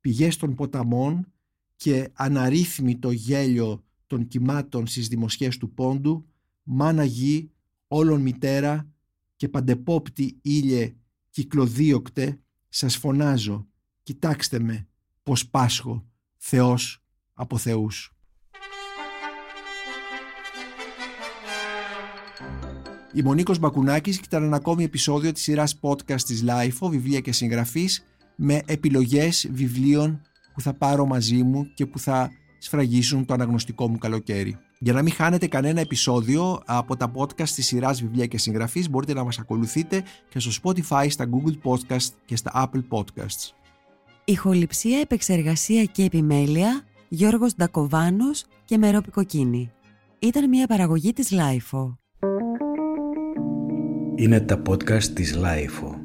πηγές των ποταμών και αναρρύθμιτο γέλιο των κυμάτων στις δημοσιές του πόντου, μάνα γη όλον μητέρα και παντεπόπτη ήλιε κυκλοδίωκτε, σας φωνάζω, κοιτάξτε με πως πάσχω, Θεός από Θεούς. Η Μονίκος Μπακουνάκης ήταν ένα ακόμη επεισόδιο της σειράς podcast της LIFO, βιβλία και συγγραφής, με επιλογές βιβλίων που θα πάρω μαζί μου και που θα σφραγίσουν το αναγνωστικό μου καλοκαίρι. Για να μην χάνετε κανένα επεισόδιο από τα podcast της σειράς βιβλία και συγγραφείς μπορείτε να μας ακολουθείτε και στο Spotify, στα Google Podcast και στα Apple Podcasts. Ηχοληψία, επεξεργασία και επιμέλεια Γιώργος Ντακοβάνος και Μερόπη Κοκκίνη. Ήταν μια παραγωγή της LiFO. Είναι τα podcast της Λάιφο.